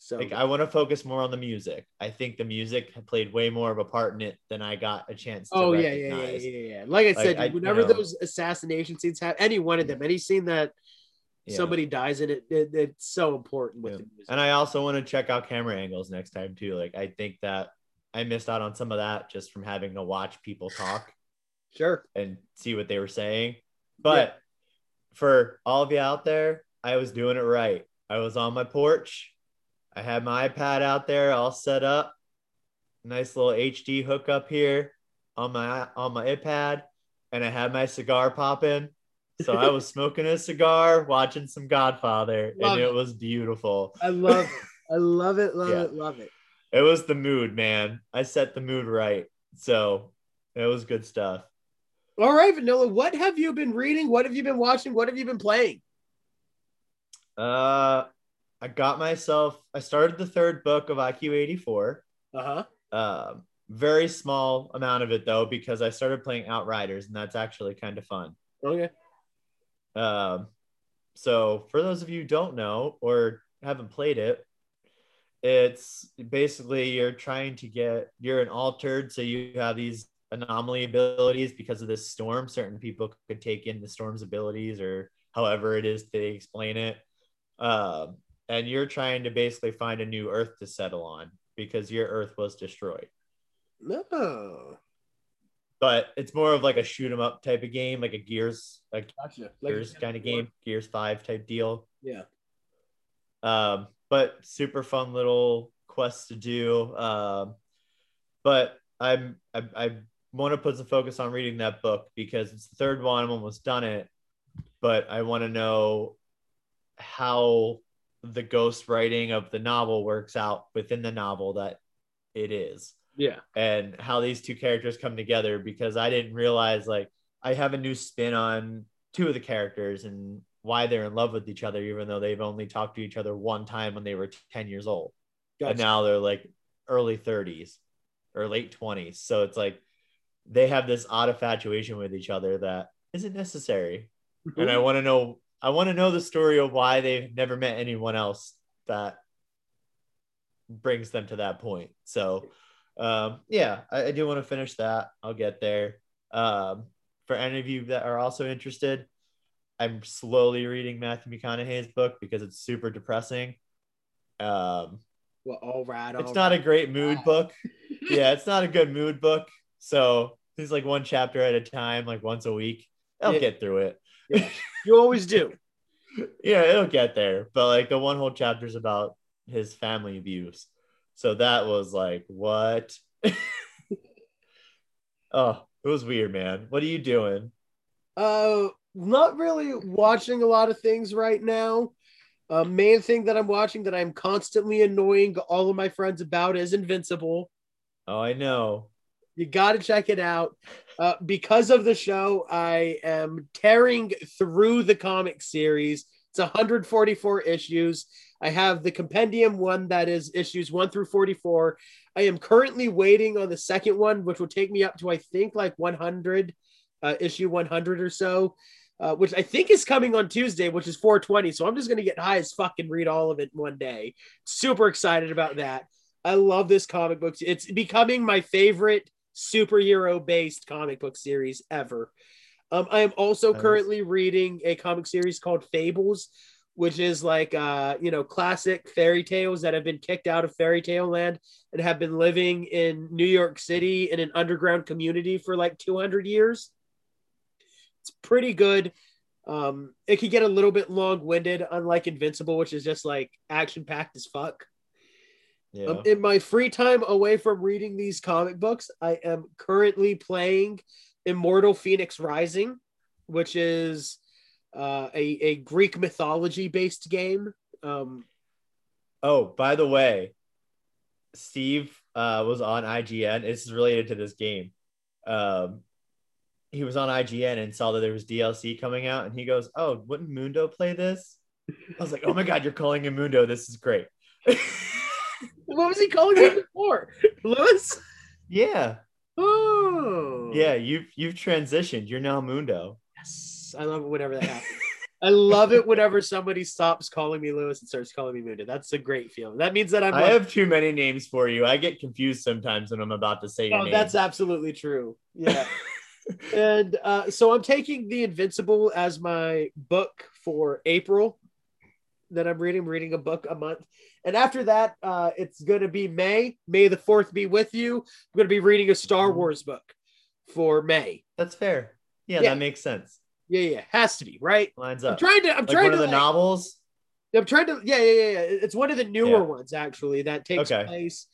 So like. I want to focus more on the music. I think the music played way more of a part in it than I got a chance to Oh yeah, yeah, yeah, yeah, yeah. Like I Like, said, I- you whenever know- those assassination scenes have any one of them, any scene that Yeah. somebody dies in it, it it's so important with Yeah. the music. And I also want to check out camera angles next time too. Like I think that I missed out on some of that just from having to watch people talk (laughs) sure. and see what they were saying. But for all of you out there, I was doing it right. I was on my porch. I had my iPad out there all set up. Nice little HD hookup here on my on my iPad, and I had my cigar popping. So I was (laughs) smoking a cigar, watching some Godfather, Love and it it. was beautiful. I love it. (laughs) I love it, love Yeah. it, love it. It was the mood, man. I set the mood right. So it was good stuff. All right, Vanilla, what have you been reading? What have you been watching? What have you been playing? Uh I got myself I started the third book of 1Q84. Uh-huh. Um very small amount of it though, because I started playing Outriders, and that's actually kind of fun. Okay. Um, so for those of you who don't know or haven't played it, it's basically you're trying to get you're an altered, so you have these anomaly abilities because of this storm. Certain people could take in the storm's abilities or however it is they explain it. Um, and you're trying to basically find a new Earth to settle on because your Earth was destroyed. No. But it's more of like a shoot 'em up type of game, like a Gears, like Gotcha. Gears kind of game, Gears Five type deal. Yeah. Um, but super fun little quest to do. Um, but I'm I, I want to put some focus on reading that book because it's the third one. I'm almost done it, but I want to know how the ghost writing of the novel works out within the novel that it is Yeah. and how these two characters come together because I didn't realize like I have a new spin on two of the characters and why they're in love with each other, even though they've only talked to each other one time when they were 10 years old. And now they're like early 30s or late 20s. So it's like they have this odd infatuation with each other that isn't necessary. And I want to know, I want to know the story of why they've never met anyone else that brings them to that point. So, um, yeah, I, I do want to finish that. I'll get there. Um, for any of you that are also interested, I'm slowly reading Matthew McConaughey's book because it's super depressing. Um, well, all right. it's all not a great mood right. book. Yeah, it's not a good (laughs) mood book. So it's like one chapter at a time, like once a week. I'll Yeah. get through it. You always do. (laughs) yeah, it'll get there. But like the one whole chapter is about his family abuse. So that was like, what? (laughs) oh, it was weird, man. What are you doing? Uh, not really watching a lot of things right now. Uh, main thing that I'm watching that I'm constantly annoying all of my friends about is Invincible. Oh, I know. You got to check it out. Uh, because of the show, I am tearing through the comic series. It's 144 issues. I have the compendium one that is issues 1 through 44. I am currently waiting on the second one, which will take me up to, I think, like 100, uh, issue 100 or so, uh, which I think is coming on Tuesday, which is 420. So I'm just going to get high as fuck and read all of it one day. Super excited about that. I love this comic book. It's becoming my favorite superhero based comic book series ever. Um, I am also Nice. currently reading a comic series called Fables, which is like uh, you know classic fairy tales that have been kicked out of fairy tale land and have been living in New York City in an underground community for like 200 years. It's pretty good. Um, it could get a little bit long winded, unlike Invincible, which is just like action packed as fuck. Yeah. Um, in my free time away from reading these comic books, I am currently playing Immortal Fenyx Rising, which is uh, a, a Greek mythology based game. Um, Oh, by the way, Steve uh, was on IGN. It's related to this game. Um, he was on IGN and saw that there was DLC coming out, and he goes, "Oh, wouldn't Mundo play this?" I was like, "Oh my god, you're calling him Mundo! This is great." (laughs) What was he calling me before? (laughs) Lewis? yeah, Oh. yeah, you've you've transitioned. You're now Mundo. Yes. I love it whenever that happens. I love it whenever somebody stops calling me Lewis and starts calling me Mundo. That's a great feeling. That means that I'm I like, have too many names for you. I get confused sometimes when I'm about to say your oh, that's absolutely true. Yeah. (laughs) and uh, so I'm taking The Invincible as my book for April that I'm reading. I'm reading a book a month. And after that, uh, it's going to be May. May the 4th be with you. I'm going to be reading a Star Mhm. Wars book for May. That's fair. Yeah, Yeah. that makes sense. Yeah, yeah. Has to be, right? Lines up. I'm trying to, I'm like trying one to of the like- novels. I'm trying to, yeah, yeah, yeah, yeah. It's one of the newer Yeah. ones actually that takes Okay. place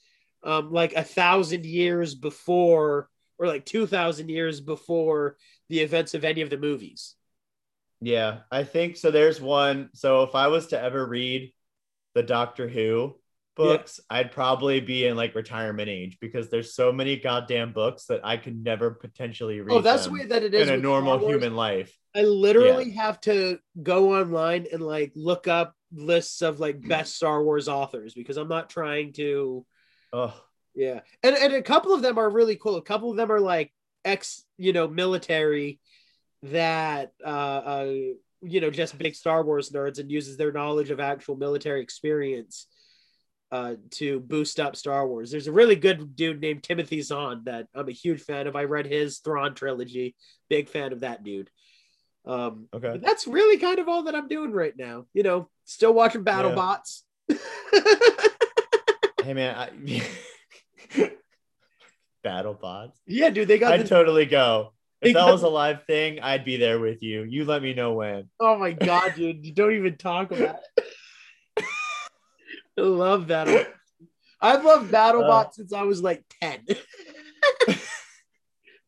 um, like a thousand years before, or like two thousand years before the events of any of the movies. Yeah, I think so. There's one. So if I was to ever read the Doctor Who books, I'd probably be in like retirement age because there's so many goddamn books that I could never potentially read. Oh, that's the way that it is in a normal human life. I literally have to go online and like look up lists of like best Star Wars authors because I'm not trying to. Oh, Yeah, and and a couple of them are really cool. A couple of them are like ex, you know, military that uh, uh you know just big Star Wars nerds and uses their knowledge of actual military experience uh to boost up Star Wars. There's a really good dude named Timothy Zahn that I'm a huge fan of. I read his Thrawn trilogy. Big fan of that dude. Um, okay. that's really kind of all that I'm doing right now. You know, still watching Battle Bots. (laughs) Hey man, I... (laughs) battle bots. yeah, dude, they got I'd the totally go. If that was a live thing, I'd be there with you. You let me know when. Oh my god, dude! You don't even talk about it. I love Battle. I've loved BattleBot Uh. since I was like ten. (laughs)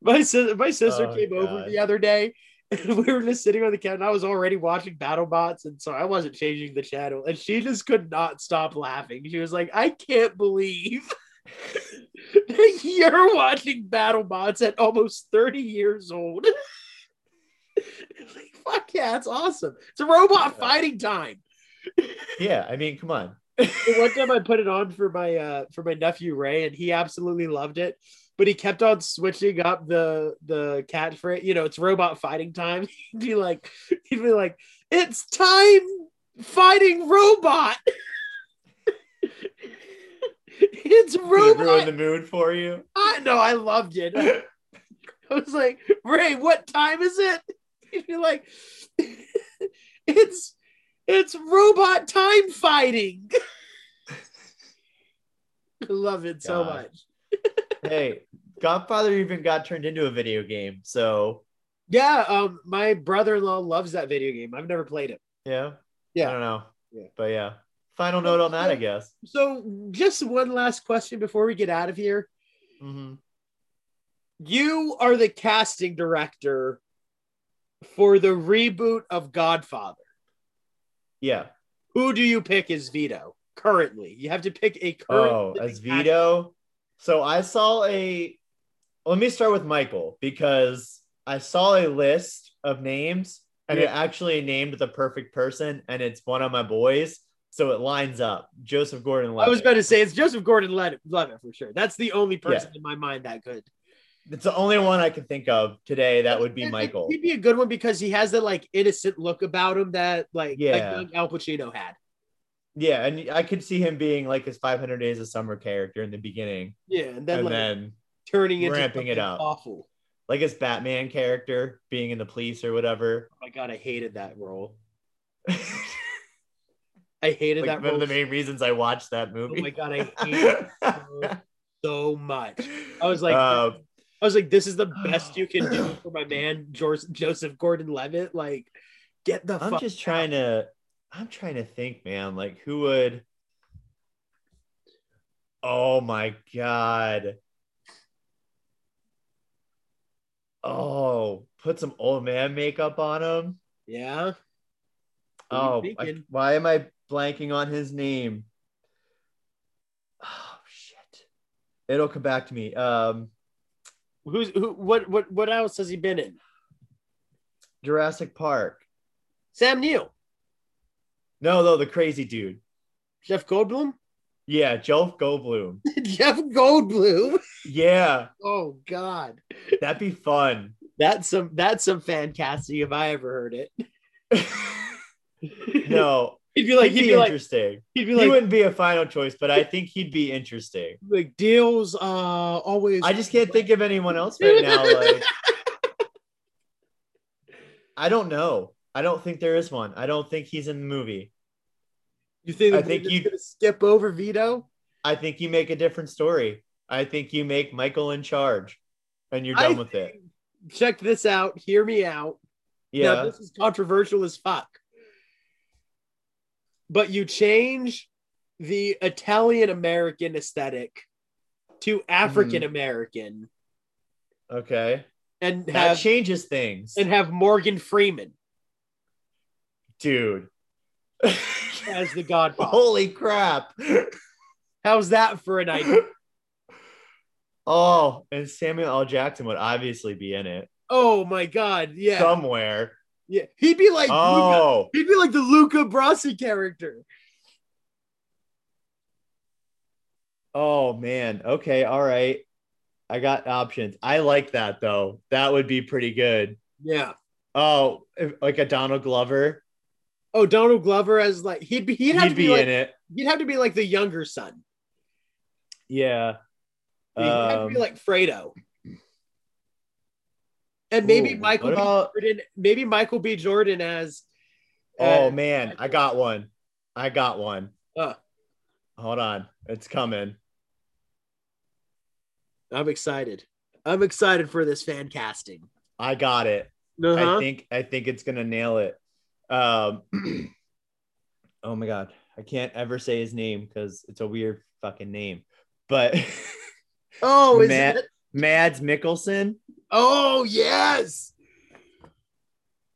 my sister, my sister Oh, came over the other day, (laughs) and we were just sitting on the couch. And I was already watching BattleBots, and so I wasn't changing the channel. And she just could not stop laughing. She was like, "I can't believe." (laughs) You're (laughs) watching BattleBots at almost 30 years old. (laughs) like, fuck yeah, it's awesome. It's a robot fighting time. (laughs) Yeah, I mean, come on. One time I put it on for my uh for my nephew Ray, and he absolutely loved it. But he kept on switching up the the cat for it. You know, it's robot fighting time. He'd be like, he'd be like, "It's time fighting robot." It's Did it ruin robot. the mood for you? I know. I loved it. (laughs) I was like, Ray, what time is it? (laughs) He'd be like, (laughs) it's it's robot time fighting. I love it so much. hey, Godfather even got turned into a video game. So Yeah, um, my brother-in-law loves that video game. I've never played it. yeah, Yeah. I don't know. Yeah. But yeah, final note on that, I guess. So, just one last question before we get out of here. hmm You are the casting director for the reboot of Godfather. Yeah. Who do you pick as Vito currently? You have to pick a current. Oh, as actor. Vito. So I saw a. Let me start with Michael because I saw a list of names and it actually named the perfect person, and it's one of my boys. So it lines up. Joseph Gordon-Levitt. I was going to say it's Joseph Gordon-Levitt Levitt for sure. That's the only person in my mind that could. It's the only one I can think of today. That would be and Michael. He'd be a good one because he has that like innocent look about him that like, like Yeah. young Al Pacino had. Yeah, and I could see him being like his 500 Days of Summer character in the beginning, Yeah, and then and like then turning into ramping it up. awful. like his Batman character being in the police or whatever. Oh my god, I hated that role. (laughs) I hated like that one of the main reasons I watched that movie. Oh my god, I hated it so, so much. I was like, Uh, I was like, this is the (sighs) best you can do for my man George, Joseph Gordon-Levitt. Like, get the I'm fuck. just trying to I'm trying to think, man, like who would Oh my god. Oh, put some old man makeup on him. Yeah. Oh, I- why am I blanking on his name? Oh shit. It'll come back to me. Um Who's who? What what what else has he been in? Jurassic Park. Sam Neill, No, no, the crazy dude. Jeff Goldblum, Yeah, Jeff Goldblum. (laughs) Jeff Goldblum. Yeah, Oh God, that'd be fun. that's some that's some fan casting if I ever heard it. (laughs) no, he'd be like he'd he'd be, be like interesting. he'd be he like wouldn't be a final choice, but I think he'd be interesting. like deals uh always. I just can't think of anyone else right now. (laughs) Like, I don't know. I don't think there is one. I don't think he's in the movie. You think I I think think you- skip over Vito? I think you make a different story. I think you make Michael in charge, and you're I done with it. Check this out. Hear me out. Yeah. Now, this is controversial as fuck. But you change the Italian American aesthetic to African hmm. American okay. and That have changes things, and have Morgan Freeman dude. (laughs) as the Godfather. Holy crap! How's that for an idea? (laughs) oh, and Samuel L. Jackson would obviously be in it Oh my god, yeah. somewhere. Yeah. He'd be like Luca, Oh, he'd be like the Luca Brasi character. oh man. Okay, all right. I got options. I like that though. That would be pretty good. Yeah. Oh, if- like a Donald Glover. Oh, Donald Glover as like he'd be he'd have He'd to be be, like in it. he'd have to be like the younger son. Yeah. He'd have to be Um, like Fredo. And maybe Ooh, Michael B. Jordan, maybe Michael B. Jordan as Oh uh, man, I got one. I got one. Uh. Hold on, it's coming. I'm excited. I'm excited for this fan casting. I got it. Uh-huh. I think I think it's gonna nail it. Um, (clears throat) oh my god, I can't ever say his name because it's a weird fucking name. But (laughs) oh, is Matt- it? Mads Mikkelsen, Oh, yes.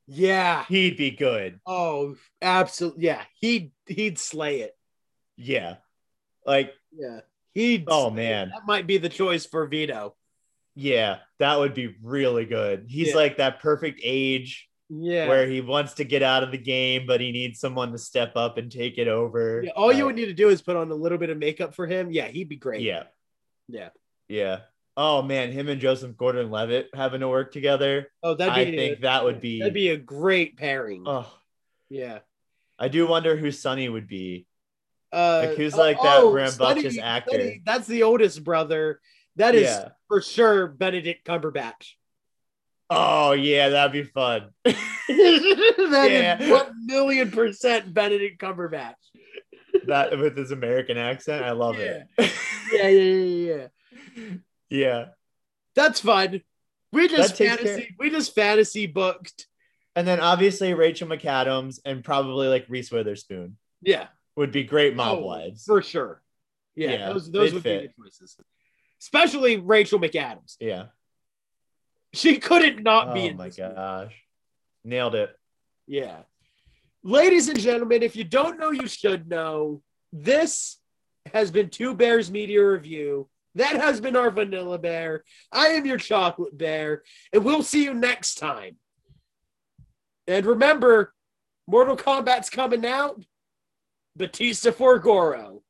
Yeah. he'd be good. Oh, absolutely. Yeah. He'd he'd slay it. Yeah, like Yeah. He'd oh slay it. man, That might be the choice for Vito. yeah, that would be really good. He's Yeah. like that perfect age Yeah. where he wants to get out of the game, but he needs someone to step up and take it over. yeah. All you Uh, would need to do is put on a little bit of makeup for him. Yeah, he'd be great. yeah, Yeah. yeah. Oh man, him and Joseph Gordon-Levitt having to work together. Oh, that'd I think that would be. that'd be a great pairing. Oh, yeah. I do wonder who Sonny would be. Uh, Like, who's like that rambunctious Sonny- actor? Sonny- that's the oldest brother. That is Yeah. for sure Benedict Cumberbatch. Oh yeah, that'd be fun. (laughs) (laughs) that is Yeah. one million percent Benedict Cumberbatch. that with his American accent, I love it. Yeah, yeah, yeah, yeah. (laughs) yeah. That's fun. We just fantasy. We just fantasy booked. And then obviously Rachel McAdams and probably like Reese Witherspoon Yeah, would be great mob Oh, wives. for sure. Yeah, Yeah, those those they'd fit. be the choices. Especially Rachel McAdams. Yeah. She couldn't not be Oh my this movie. gosh. Nailed it. Yeah. Ladies and gentlemen, if you don't know, you should know. This has been Two Bears Media Review. That has been our Vanilla Bear. I am your Chocolate Bear, and we'll see you next time. And remember, Mortal Kombat's coming out. Batista for Goro.